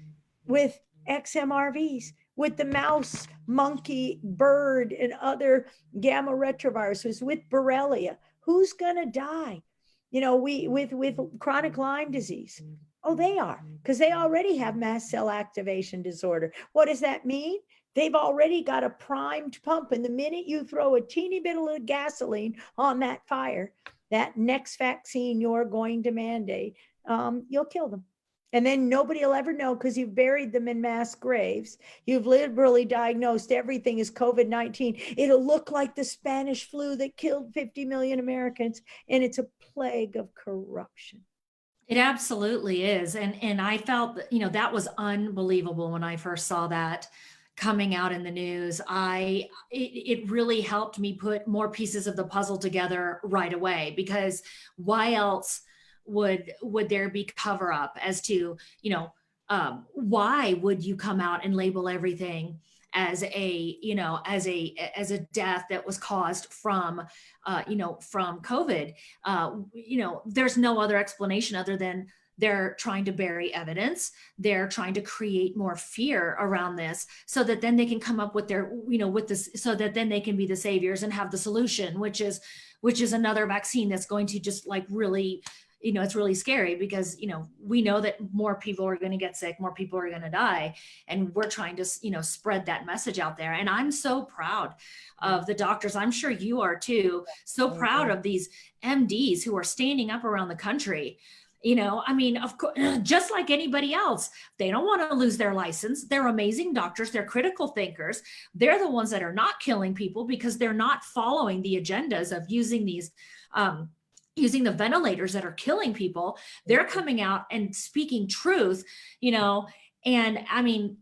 A: with XMRVs with the mouse, monkey, bird, and other gamma retroviruses, with Borrelia. Who's to die? You know, we with with chronic Lyme disease. Oh, they are because they already have mast cell activation disorder. What does that mean? They've already got a primed pump, and the minute you throw a teeny bit of gasoline on that fire, that next vaccine you're going to mandate, um, you'll kill them. And then nobody will ever know because you've buried them in mass graves. You've liberally diagnosed everything as COVID 19. It'll look like the Spanish flu that killed 50 million Americans, and it's a plague of corruption.
C: It absolutely is. And and I felt you know, that was unbelievable when I first saw that coming out in the news. I it, it really helped me put more pieces of the puzzle together right away because why else would would there be cover up as to you know um, why would you come out and label everything as a you know as a as a death that was caused from uh, you know from covid? Uh, you know there's no other explanation other than they're trying to bury evidence. They're trying to create more fear around this so that then they can come up with their you know with this so that then they can be the saviors and have the solution which is which is another vaccine that's going to just like really you know it's really scary because you know we know that more people are going to get sick more people are going to die and we're trying to you know spread that message out there. And i'm so proud of the doctors. I'm sure you are too. So proud of these mds who are standing up around the country. You know, I mean, of course, (clears throat) just like anybody else, they don't want to lose their license. They're amazing doctors, they're critical thinkers. They're the ones that are not killing people because they're not following the agendas of using these um, using the ventilators that are killing people they're coming out and speaking truth you know and i mean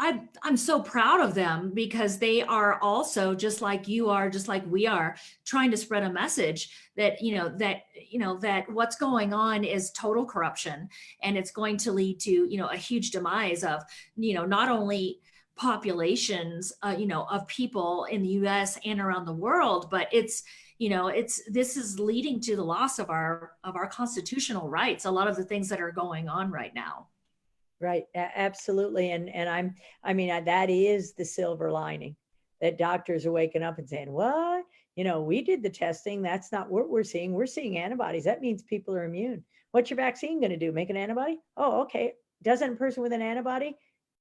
C: I, I'm so proud of them because they are also just like you are, just like we are, trying to spread a message that you know that you know that what's going on is total corruption, and it's going to lead to you know a huge demise of you know not only populations uh, you know of people in the U.S. and around the world, but it's you know it's this is leading to the loss of our of our constitutional rights. A lot of the things that are going on right now.
A: Right, absolutely. And and I'm I mean that is the silver lining that doctors are waking up and saying, "What? You know, we did the testing. That's not what we're seeing. We're seeing antibodies. That means people are immune. What's your vaccine going to do? Make an antibody? Oh, okay. Doesn't a person with an antibody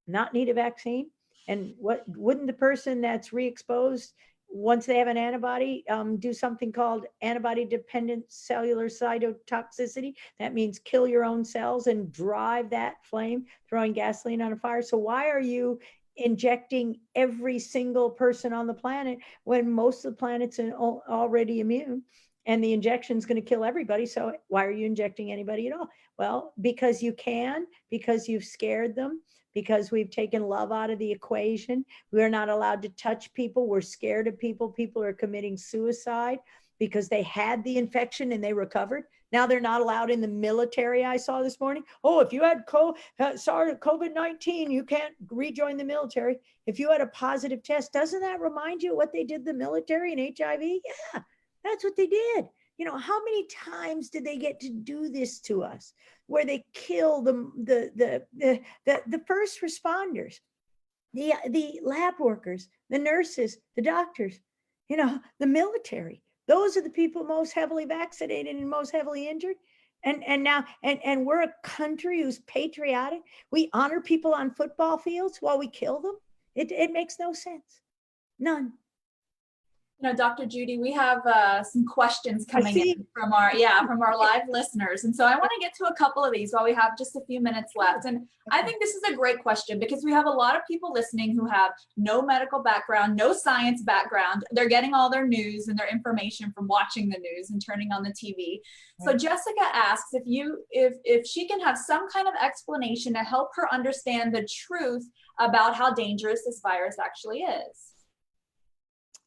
A: not need a vaccine? And what wouldn't the person that's re-exposed once they have an antibody um, do something called antibody dependent cellular cytotoxicity? That means kill your own cells and drive that flame, throwing gasoline on a fire. So why are you injecting every single person on the planet when most of the planet's in, already immune? And the injection is going to kill everybody. So why are you injecting anybody at all? Well, because you can, because you've scared them, because we've taken love out of the equation. We're not allowed to touch people. We're scared of people. People are committing suicide because they had the infection and they recovered. Now they're not allowed in the military. I saw this morning. Oh, if you had uh, COVID 19, you can't rejoin the military. If you had a positive test, doesn't that remind you what they did the military and HIV? Yeah, that's what they did. You know, how many times did they get to do this to us where they kill the, the, the, the, the, the first responders, the, the lab workers, the nurses, the doctors, you know, the military? Those are the people most heavily vaccinated and most heavily injured. And, and now and, and we're a country who's patriotic. We honor people on football fields while we kill them. It, it makes no sense. None.
B: You know, Dr. Judy, we have uh, some questions coming in from our yeah from our live listeners, and so I want to get to a couple of these while we have just a few minutes left. And I think this is a great question because we have a lot of people listening who have no medical background, no science background. They're getting all their news and their information from watching the news and turning on the TV. So
A: Right.
B: Jessica asks if you if if she can have some kind of explanation to help her understand the truth about how dangerous this virus actually is.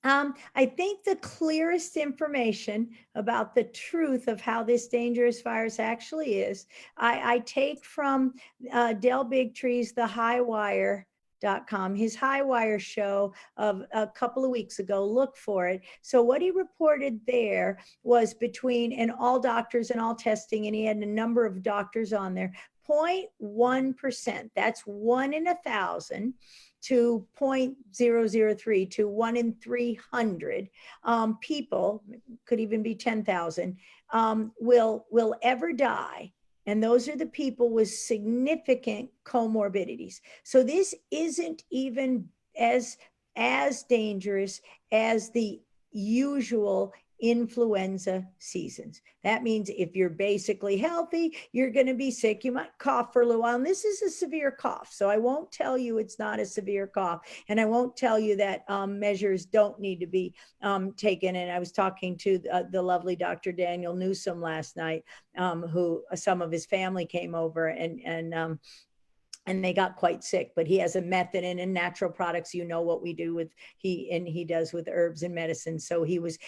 A: Um, I think the clearest information about the truth of how this dangerous virus actually is, I, I take from uh, Del Bigtree's The High Wire.com, his High Wire show of a couple of weeks ago. Look for it. So, what he reported there was between, and all doctors and all testing, and he had a number of doctors on there, 0.1%. That's one in a thousand to 0.003 to one in 300 um, people, could even be 10,000, um, will, will ever die. And those are the people with significant comorbidities. So this isn't even as, as dangerous as the usual influenza seasons. That means if you're basically healthy, you're going to be sick. You might cough for a little while. And this is a severe cough. So I won't tell you it's not a severe cough. And I won't tell you that um, measures don't need to be um, taken. And I was talking to uh, the lovely Dr. Daniel Nuzum last night, um, who uh, some of his family came over and, and, um, and they got quite sick but he has a method and in natural products you know what we do with he and he does with herbs and medicine so he was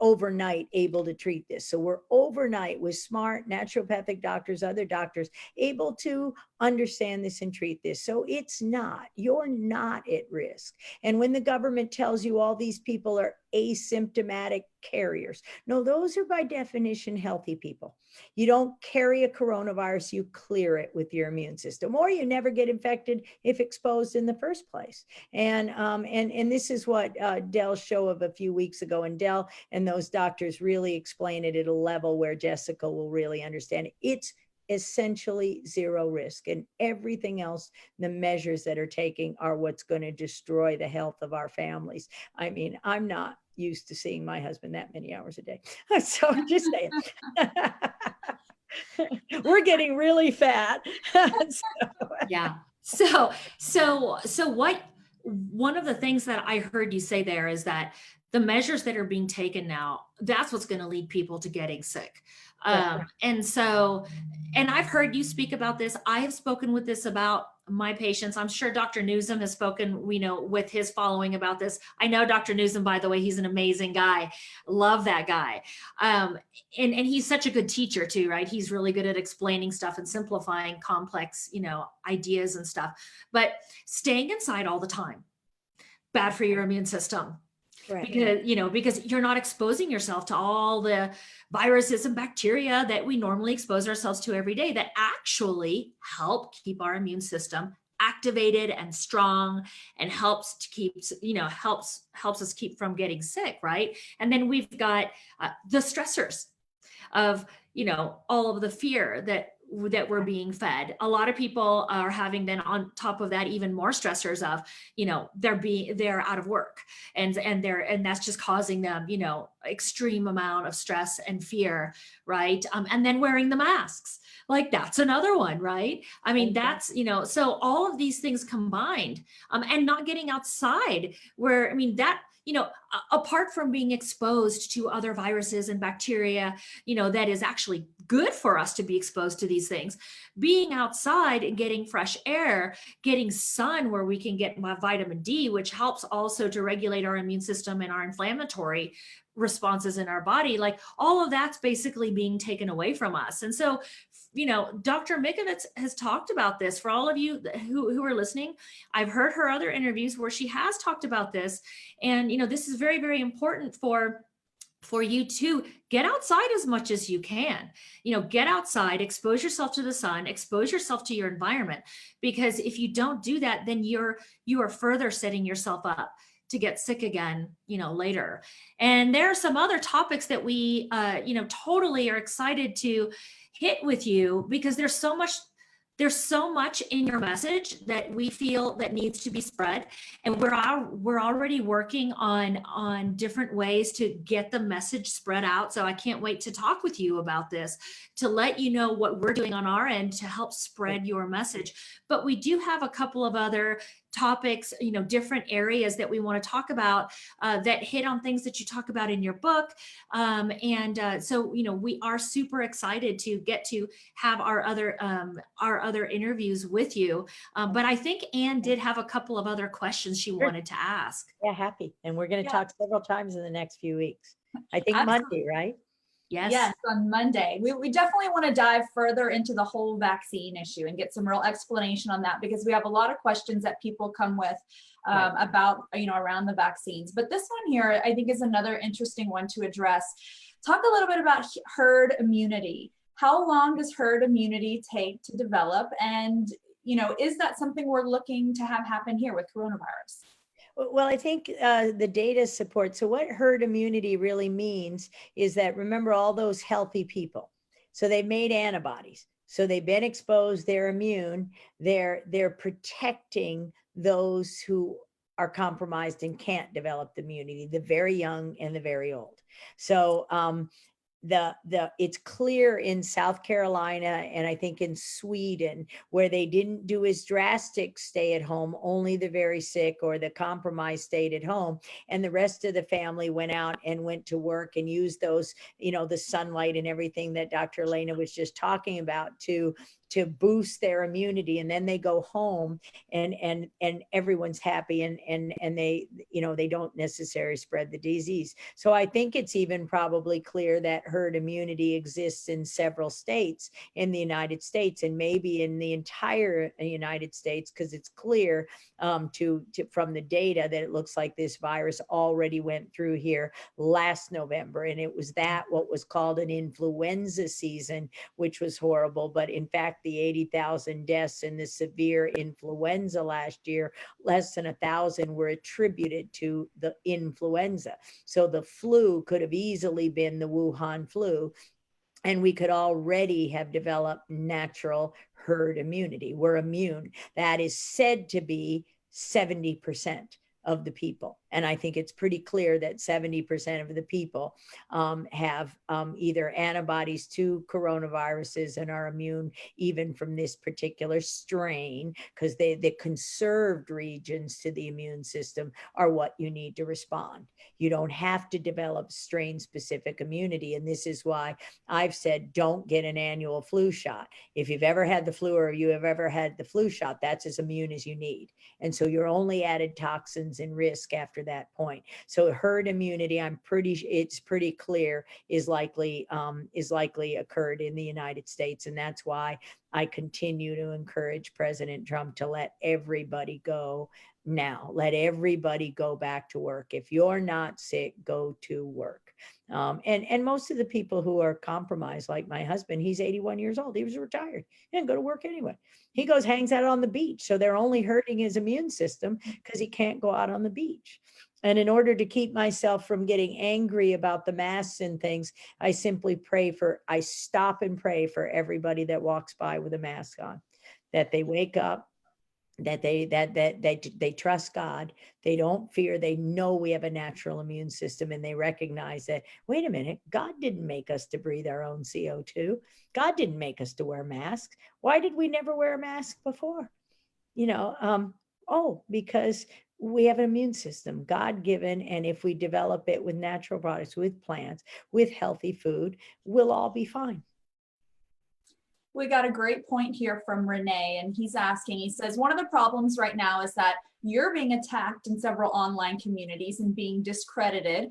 A: overnight able to treat this. So we're overnight with smart naturopathic doctors other doctors able to understand this and treat this so it's not you're not at risk and when the government tells you all these people are asymptomatic carriers no those are by definition healthy people you don't carry a coronavirus, you clear it with your immune system, or you never get infected if exposed in the first place. And um, and and this is what uh, Del's show of a few weeks ago, and Del and those doctors really explain it at a level where Jessica will really understand it. It's essentially zero risk, and everything else, the measures that are taking are what's going to destroy the health of our families. I mean, I'm not used to seeing my husband that many hours a day, (laughs) so I'm just saying. (laughs) We're getting really fat. (laughs)
C: yeah. So, so, so what, one of the things that I heard you say there is that the measures that are being taken now, that's what's going to lead people to getting sick. Um, and so, and I've heard you speak about this. I have spoken with this about my patients. I'm sure Dr. Nuzum has spoken, we know, with his following about this. I know Dr. Nuzum, by the way, he's an amazing guy. Love that guy. Um, and, and he's such a good teacher too, right? He's really good at explaining stuff and simplifying complex, you know, ideas and stuff. But staying inside all the time, bad for your immune system right. because you know because you're not exposing yourself to all the viruses and bacteria that we normally expose ourselves to every day that actually help keep our immune system activated and strong and helps to keep you know helps helps us keep from getting sick right and then we've got uh, the stressors of you know all of the fear that that we're being fed. A lot of people are having then on top of that even more stressors of you know they're being they're out of work and and they're and that's just causing them you know extreme amount of stress and fear right? Um, and then wearing the masks. Like that's another one right? I mean that's you know so all of these things combined um, and not getting outside where i mean that you know, apart from being exposed to other viruses and bacteria, you know, that is actually good for us to be exposed to these things. Being outside and getting fresh air, getting sun where we can get vitamin D, which helps also to regulate our immune system and our inflammatory responses in our body, like all of that's basically being taken away from us. And so you know, Dr. Mikovits has talked about this for all of you who, who are listening. I've heard her other interviews where she has talked about this. And, you know, this is very, very important for for you to get outside as much as you can you know get outside expose yourself to the sun expose yourself to your environment because if you don't do that then you're you are further setting yourself up to get sick again you know later and there are some other topics that we uh, you know totally are excited to hit with you because there's so much there's so much in your message that we feel that needs to be spread. And we're all, we're already working on on different ways to get the message spread out. So i can't wait to talk with you about this to let you know what we're doing on our end to help spread your message. But we do have a couple of other topics, you know, different areas that we want to talk about uh, that hit on things that you talk about in your book. Um, and uh, so, you know, we are super excited to get to have our other um, our other interviews with you. Um, but I think Anne did have a couple of other questions she sure. wanted to ask.
A: Yeah, happy. And we're going to yeah. talk several times in the next few weeks. I think Monday, right?
B: Yes. Yes, on Monday. We, we definitely want to dive further into the whole vaccine issue and get some real explanation on that because we have a lot of questions that people come with um, right. about, you know, around the vaccines. But this one here, I think is another interesting one to address. Talk a little bit about herd immunity. How long does herd immunity take to develop? And, you know, is that something we're looking to have happen here with coronavirus?
A: Well, I think uh, the data support. So, what herd immunity really means is that remember all those healthy people. So they made antibodies. So they've been exposed. They're immune. They're they're protecting those who are compromised and can't develop the immunity. The very young and the very old. So um, the the it's clear in South Carolina and I think in Sweden where they didn't do as drastic stay at home only the very sick or the compromised stayed at home and the rest of the family went out and went to work and used those you know the sunlight and everything that Dr. Elena was just talking about to to boost their immunity and then they go home and and and everyone's happy and and and they you know they don't necessarily spread the disease. So i think it's even probably clear that herd immunity exists in several states in the united states and maybe in the entire united states because it's clear um, to, to from the data that it looks like this virus already went through here last november and it was that what was called an influenza season which was horrible but in fact the 80,000 deaths in the severe influenza last year, less than a thousand were attributed to the influenza. So the flu could have easily been the Wuhan flu. And we could already have developed natural herd immunity. We're immune. That is said to be 70% of the people And I think it's pretty clear that 70% of the people um, have um, either antibodies to coronaviruses and are immune even from this particular strain, because they the conserved regions to the immune system are what you need to respond. You don't have to develop strain specific immunity. And this is why I've said don't get an annual flu shot. If you've ever had the flu or you have ever had the flu shot, that's as immune as you need. And so you're only added toxins and risk after that point. So herd immunity, I'm pretty, it's pretty clear is likely, um, is likely occurred in the United States. And that's why I continue to encourage President Trump to let everybody go now. Let everybody go back to work. If you're not sick, go to work. Um, and and most of the people who are compromised, like my husband, he's 81 years old. He was retired. He didn't go to work anyway. He goes hangs out on the beach. So they're only hurting his immune system because he can't go out on the beach. And in order to keep myself from getting angry about the masks and things, I simply pray for, I stop and pray for everybody that walks by with a mask on, that they wake up, that they that that they they trust God. They don't fear. They know we have a natural immune system, and they recognize that. Wait a minute, God didn't make us to breathe our own CO two. God didn't make us to wear masks. Why did we never wear a mask before? You know, um, oh, because we have an immune system, God given. And if we develop it with natural products, with plants, with healthy food, we'll all be fine.
B: We got a great point here from Renee, and he's asking, he says, one of the problems right now is that you're being attacked in several online communities and being discredited.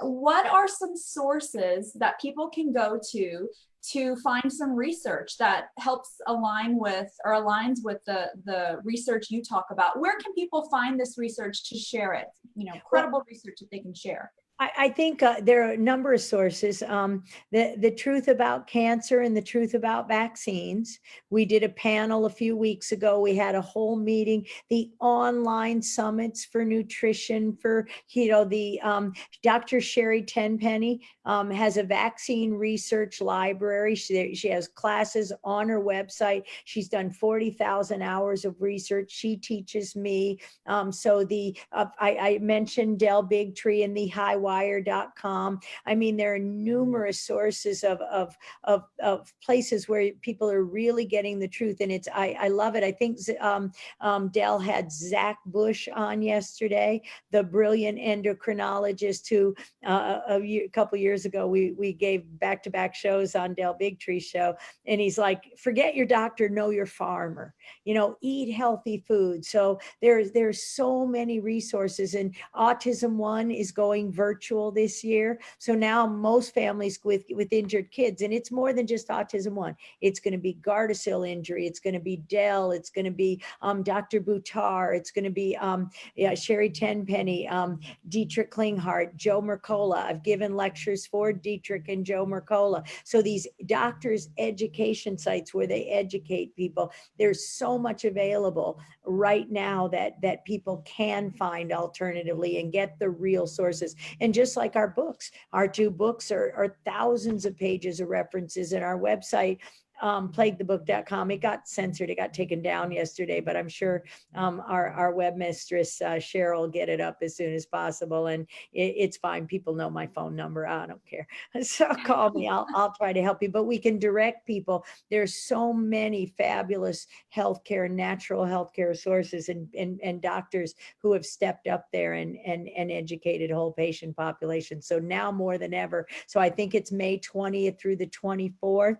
B: What are some sources that people can go to to find some research that helps align with or aligns with the the research you talk about? Where can people find this research to share it? You know credible research that they can share
A: I, I think uh, there are a number of sources. Um, the, the truth about cancer and the truth about vaccines. We did a panel a few weeks ago. We had a whole meeting, the online summits for nutrition for, you know, the um, Dr. Sherry Tenpenny um, has a vaccine research library. She, she has classes on her website. She's done 40,000 hours of research. She teaches me. Um, so the, uh, I, I mentioned Del Bigtree and the high wire.com. I mean, there are numerous sources of, of, of, of places where people are really getting the truth. And it's, I, I love it. I think um, um, Del had Zach Bush on yesterday, the brilliant endocrinologist who uh, a, year, a couple years ago, we, we gave back-to-back shows on Del Bigtree show. And he's like, forget your doctor, know your farmer, you know, eat healthy food. So there's, there's so many resources and Autism One is going virtual virtual this year. So now most families with, with injured kids, and it's more than just autism one, it's going to be Gardasil injury, it's going to be Del, it's going to be um, Dr. Buttar, it's going to be um, yeah, Sherry Tenpenny, um, Dietrich Klinghardt, Joe Mercola. I've given lectures for Dietrich and Joe Mercola. So these doctors' education sites where they educate people, there's so much available right now that that people can find alternatively and get the real sources. And just like our books, our two books are, are thousands of pages of references and our website um, plaguethebook.com. It got censored. It got taken down yesterday, but I'm sure um, our, our webmistress, uh, Cheryl, will get it up as soon as possible. And it, it's fine. People know my phone number. I don't care. (laughs) So call me. I'll, I'll try to help you. But we can direct people. There's so many fabulous healthcare, natural healthcare sources and, and, and doctors who have stepped up there and, and, and educated whole patient population. So now more than ever. So I think it's May 20th through the 24th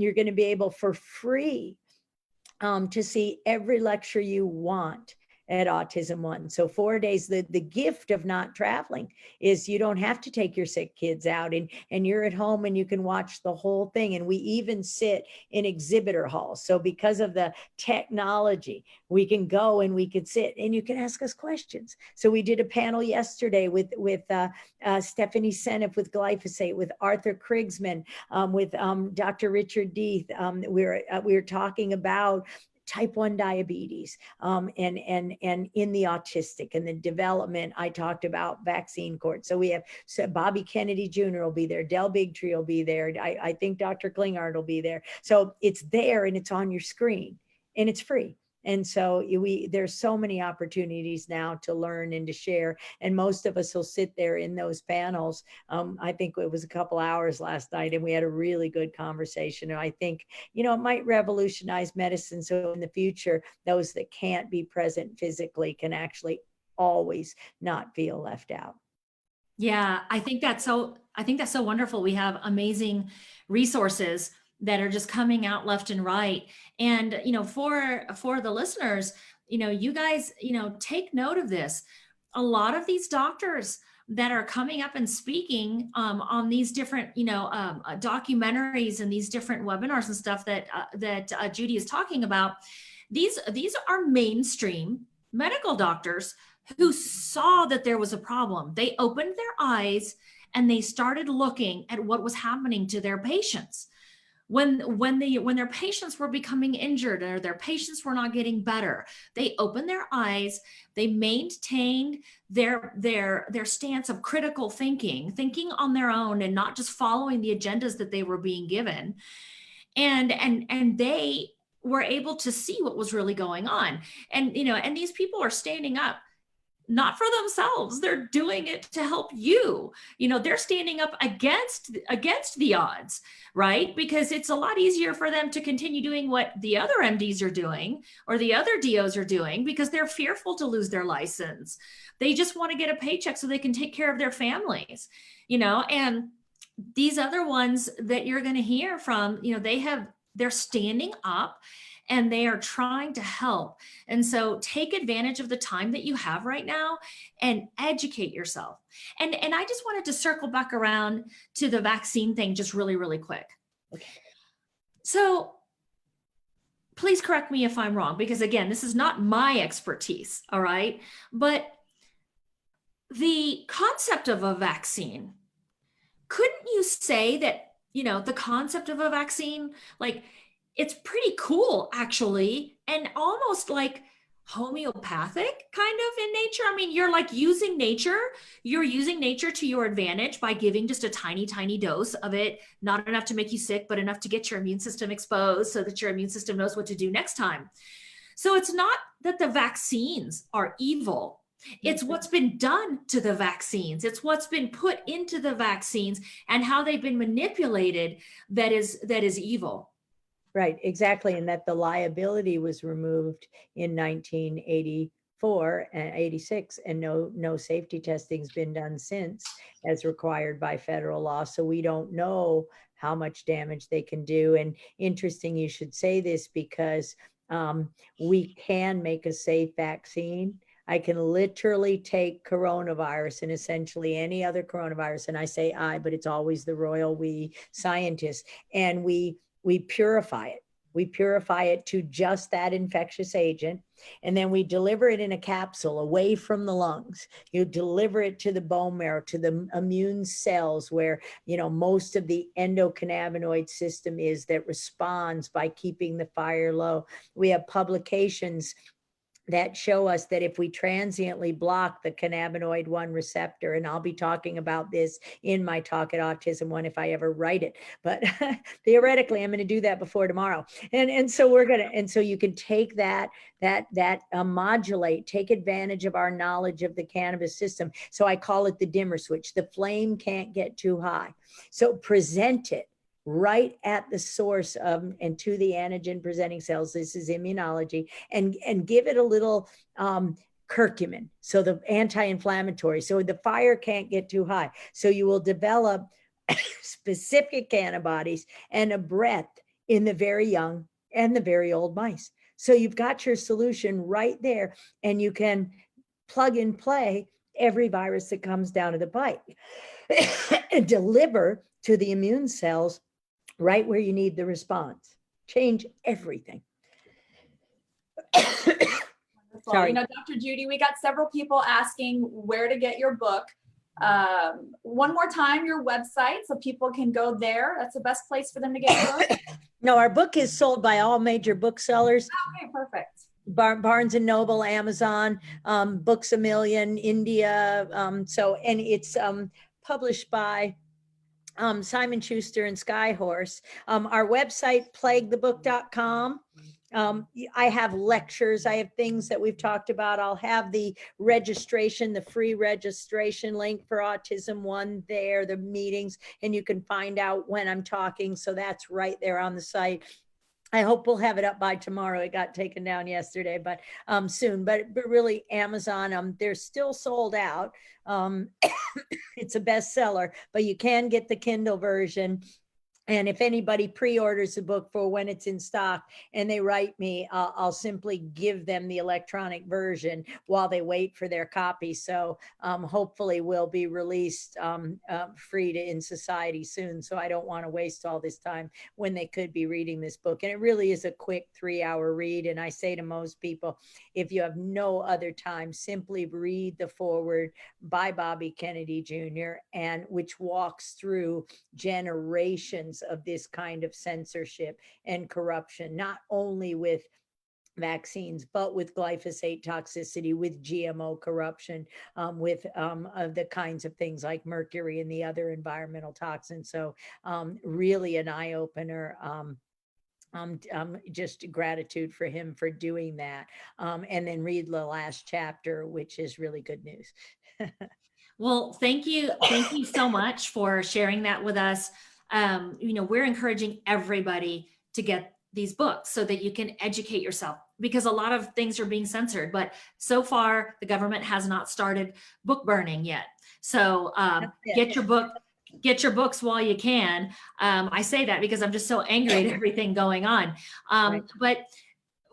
A: you're going to be able for free um, to see every lecture you want at Autism One. So four days, the, the gift of not traveling is you don't have to take your sick kids out and, and you're at home and you can watch the whole thing. And we even sit in exhibitor halls. So because of the technology, we can go and we can sit and you can ask us questions. So we did a panel yesterday with, with uh, uh, Stephanie Seneff with glyphosate, with Arthur Krigsman, um, with um, Dr. Richard Deth. Um, we, were, uh, we were talking about type 1 diabetes um, and and and in the autistic and the development i talked about vaccine court. So we have so bobby kennedy jr will be there del bigtree will be there I, I think dr klinghardt will be there. So it's there and it's on your screen and it's free And so we, there's so many opportunities now to learn and to share. And most of us will sit there in those panels. Um, I think it was a couple hours last night and we had a really good conversation. And I think, you know, it might revolutionize medicine. So in the future, those that can't be present physically can actually always not feel left out.
C: Yeah, I think that's so I think that's so wonderful. We have amazing resources that are just coming out left and right. And you know, for for the listeners, you know, you guys, you know, take note of this. A lot of these doctors that are coming up and speaking um, on these different, you know, um, uh, documentaries and these different webinars and stuff that uh, that uh, Judy is talking about. These these are mainstream medical doctors who saw that there was a problem. They opened their eyes and they started looking at what was happening to their patients. When when they when their patients were becoming injured or their patients were not getting better, they opened their eyes, they maintained their their their stance of critical thinking, thinking on their own and not just following the agendas that they were being given. And and and they were able to see what was really going on. And you know, and these people are standing up not for themselves. They're doing it to help you. You know they're standing up against against the odds right? Because it's a lot easier for them to continue doing what the other mds are doing or the other dos are doing because they're fearful to lose their license. They just want to get a paycheck so they can take care of their families you know? And these other ones that you're going to hear from you know they have they're standing up and they are trying to help. And so take advantage of the time that you have right now and educate yourself. And and I just wanted to circle back around to the vaccine thing just really really quick.
A: Okay.
C: So please correct me if I'm wrong because again, this is not my expertise, all right? But the concept of a vaccine couldn't you say that, you know, the concept of a vaccine like it's pretty cool actually and almost like homeopathic kind of in nature. I mean you're like using nature you're using nature to your advantage by giving just a tiny tiny dose of it not enough to make you sick but enough to get your immune system exposed so that your immune system knows what to do next time. So it's not that the vaccines are evil. It's mm-hmm. what's been done to the vaccines. It's what's been put into the vaccines and how they've been manipulated that is that is evil
A: Right, exactly. And that the liability was removed in 1984 and 86 and no, no safety testing's been done since as required by federal law. So we don't know how much damage they can do. And interesting, you should say this because um, we can make a safe vaccine. I can literally take coronavirus and essentially any other coronavirus, and I say I, but it's always the royal we scientists, and we we purify it. We purify it to just that infectious agent. And then we deliver it in a capsule away from the lungs. You deliver it to the bone marrow, to the immune cells where, you know, most of the endocannabinoid system is that responds by keeping the fire low. We have publications that show us that if we transiently block the cannabinoid 1 receptor, and I'll be talking about this in my talk at Autism One if I ever write it, but (laughs) theoretically I'm going to do that before tomorrow. And and so we're going to and so you can take that that that uh, modulate, take advantage of our knowledge of the cannabis system. So I call it the dimmer switch. The flame can't get too high. So present it right at the source of and to the antigen presenting cells this is immunology and and give it a little um curcumin so the anti-inflammatory so the fire can't get too high. So you will develop (coughs) specific antibodies and a breadth in the very young and the very old mice. So you've got your solution right there and you can plug and play every virus that comes down to the pipe (coughs) and deliver to the immune cells right where you need the response. Change everything.
B: Wonderful.
A: Sorry.
B: You know, Dr. Judy, we got several people asking where to get your book. Um, one more time, your website, so people can go there. That's the best place for them to get your book. (coughs)
A: No, our book is sold by all major booksellers.
B: Okay, perfect.
A: Bar- Barnes and Noble, Amazon, um, Books a Million, India. Um, so, and it's um, published by um, Simon Schuster and Skyhorse. Um, our website, plaguethebook.com. Um, I have lectures, I have things that we've talked about. I'll have the registration, the free registration link for Autism One there, the meetings, and you can find out when I'm talking. So that's right there on the site. I hope we'll have it up by tomorrow. It got taken down yesterday, but um soon. But but really Amazon, um, they're still sold out. Um, (coughs) it's a bestseller, but you can get the Kindle version. And if anybody pre-orders the book for when it's in stock and they write me, uh, I'll simply give them the electronic version while they wait for their copy. So um, hopefully will be released um, uh, free to in society soon. So I don't want to waste all this time when they could be reading this book. And it really is a quick three-hour read. And I say to most people, if you have no other time, simply read the foreword by Bobby Kennedy Jr. and which walks through generations of this kind of censorship and corruption, not only with vaccines, but with glyphosate toxicity, with GMO corruption, um, with um, uh, the kinds of things like mercury and the other environmental toxins. So um, really an eye opener. Um, um, um, just gratitude for him for doing that. Um, and then read the last chapter, which is really good news. (laughs)
C: Well, thank you. Thank you so much for sharing that with us. Um, you know, we're encouraging everybody to get these books so that you can educate yourself because a lot of things are being censored. But so far, the government has not started book burning yet. So um, get your book. Get your books while you can. Um, I say that because I'm just so angry at (laughs) everything going on. Um,
A: Right.
C: But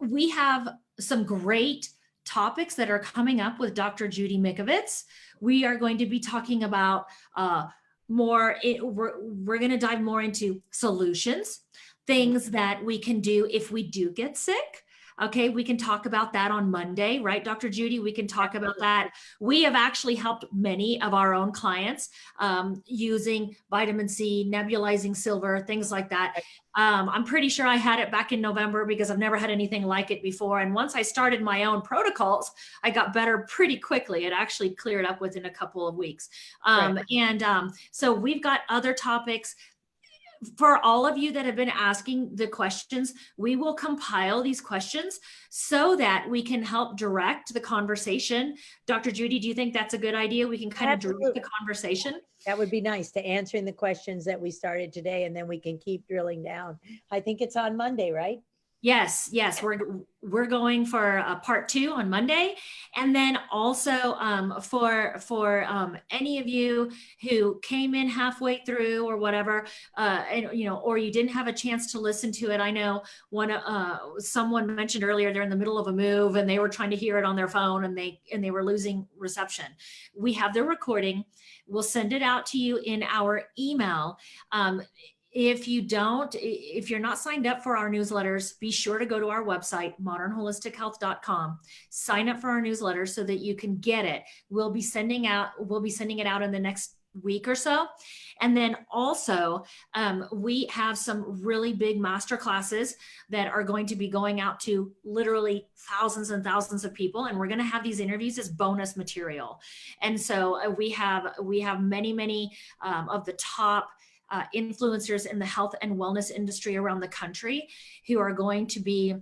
C: we have some great topics that are coming up with Dr. Judy Mikovits we are going to be talking about uh, more it, we're, we're going to dive more into solutions things mm-hmm. that we can do if we do get sick okay we can talk about that on monday right dr judy we can talk about that we have actually helped many of our own clients um, using vitamin c nebulizing silver things like that um, i'm pretty sure i had it back in november because i've never had anything like it before and once i started my own protocols I got better pretty quickly. It actually cleared up within a couple of weeks. Um, And um, so we've got other topics. For all of you that have been asking the questions, we will compile these questions so that we can help direct the conversation. Dr. Judy, do you think that's a good idea? We can kind of direct the conversation.
A: That would be nice to answering the questions that we started today and then we can keep drilling down. I think it's on Monday, right?
C: Yes, yes, we're we're going for a part two on Monday, and then also um, for for um, any of you who came in halfway through or whatever, uh, and you know, or you didn't have a chance to listen to it. I know one uh, someone mentioned earlier they're in the middle of a move and they were trying to hear it on their phone and they and they were losing reception. We have the recording. We'll send it out to you in our email. Um, if you don't, if you're not signed up for our newsletters, be sure to go to our website, modernholistichealth.com. Sign up for our newsletter so that you can get it. We'll be sending out, we'll be sending it out in the next week or so. And then also, um, we have some really big master classes that are going to be going out to literally thousands and thousands of people. And we're going to have these interviews as bonus material. And so uh, we have we have many, many um, of the top uh, influencers in the health and wellness industry around the country who are going to be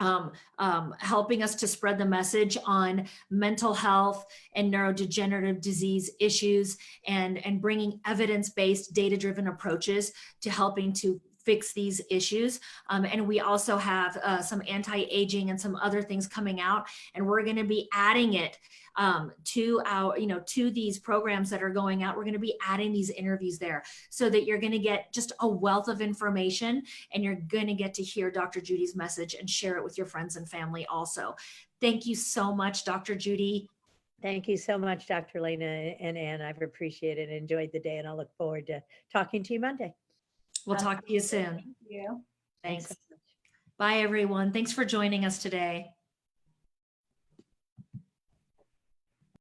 C: um, um, helping us to spread the message on mental health and neurodegenerative disease issues and, and bringing evidence-based data-driven approaches to helping to fix these issues. Um, and we also have uh, some anti-aging and some other things coming out and we're going to be adding it um, to our, you know, to these programs that are going out. We're going to be adding these interviews there so that you're going to get just a wealth of information and you're going to get to hear Dr. Judy's message and share it with your friends and family also. Thank you so much, Dr. Judy.
A: Thank you so much, Dr. Lena and Ann. I've appreciated and enjoyed the day and I'll look forward to talking to you Monday.
C: We'll talk to you soon.
B: Thank you.
C: Thanks.
A: so much.
C: Bye, everyone. Thanks for joining us today.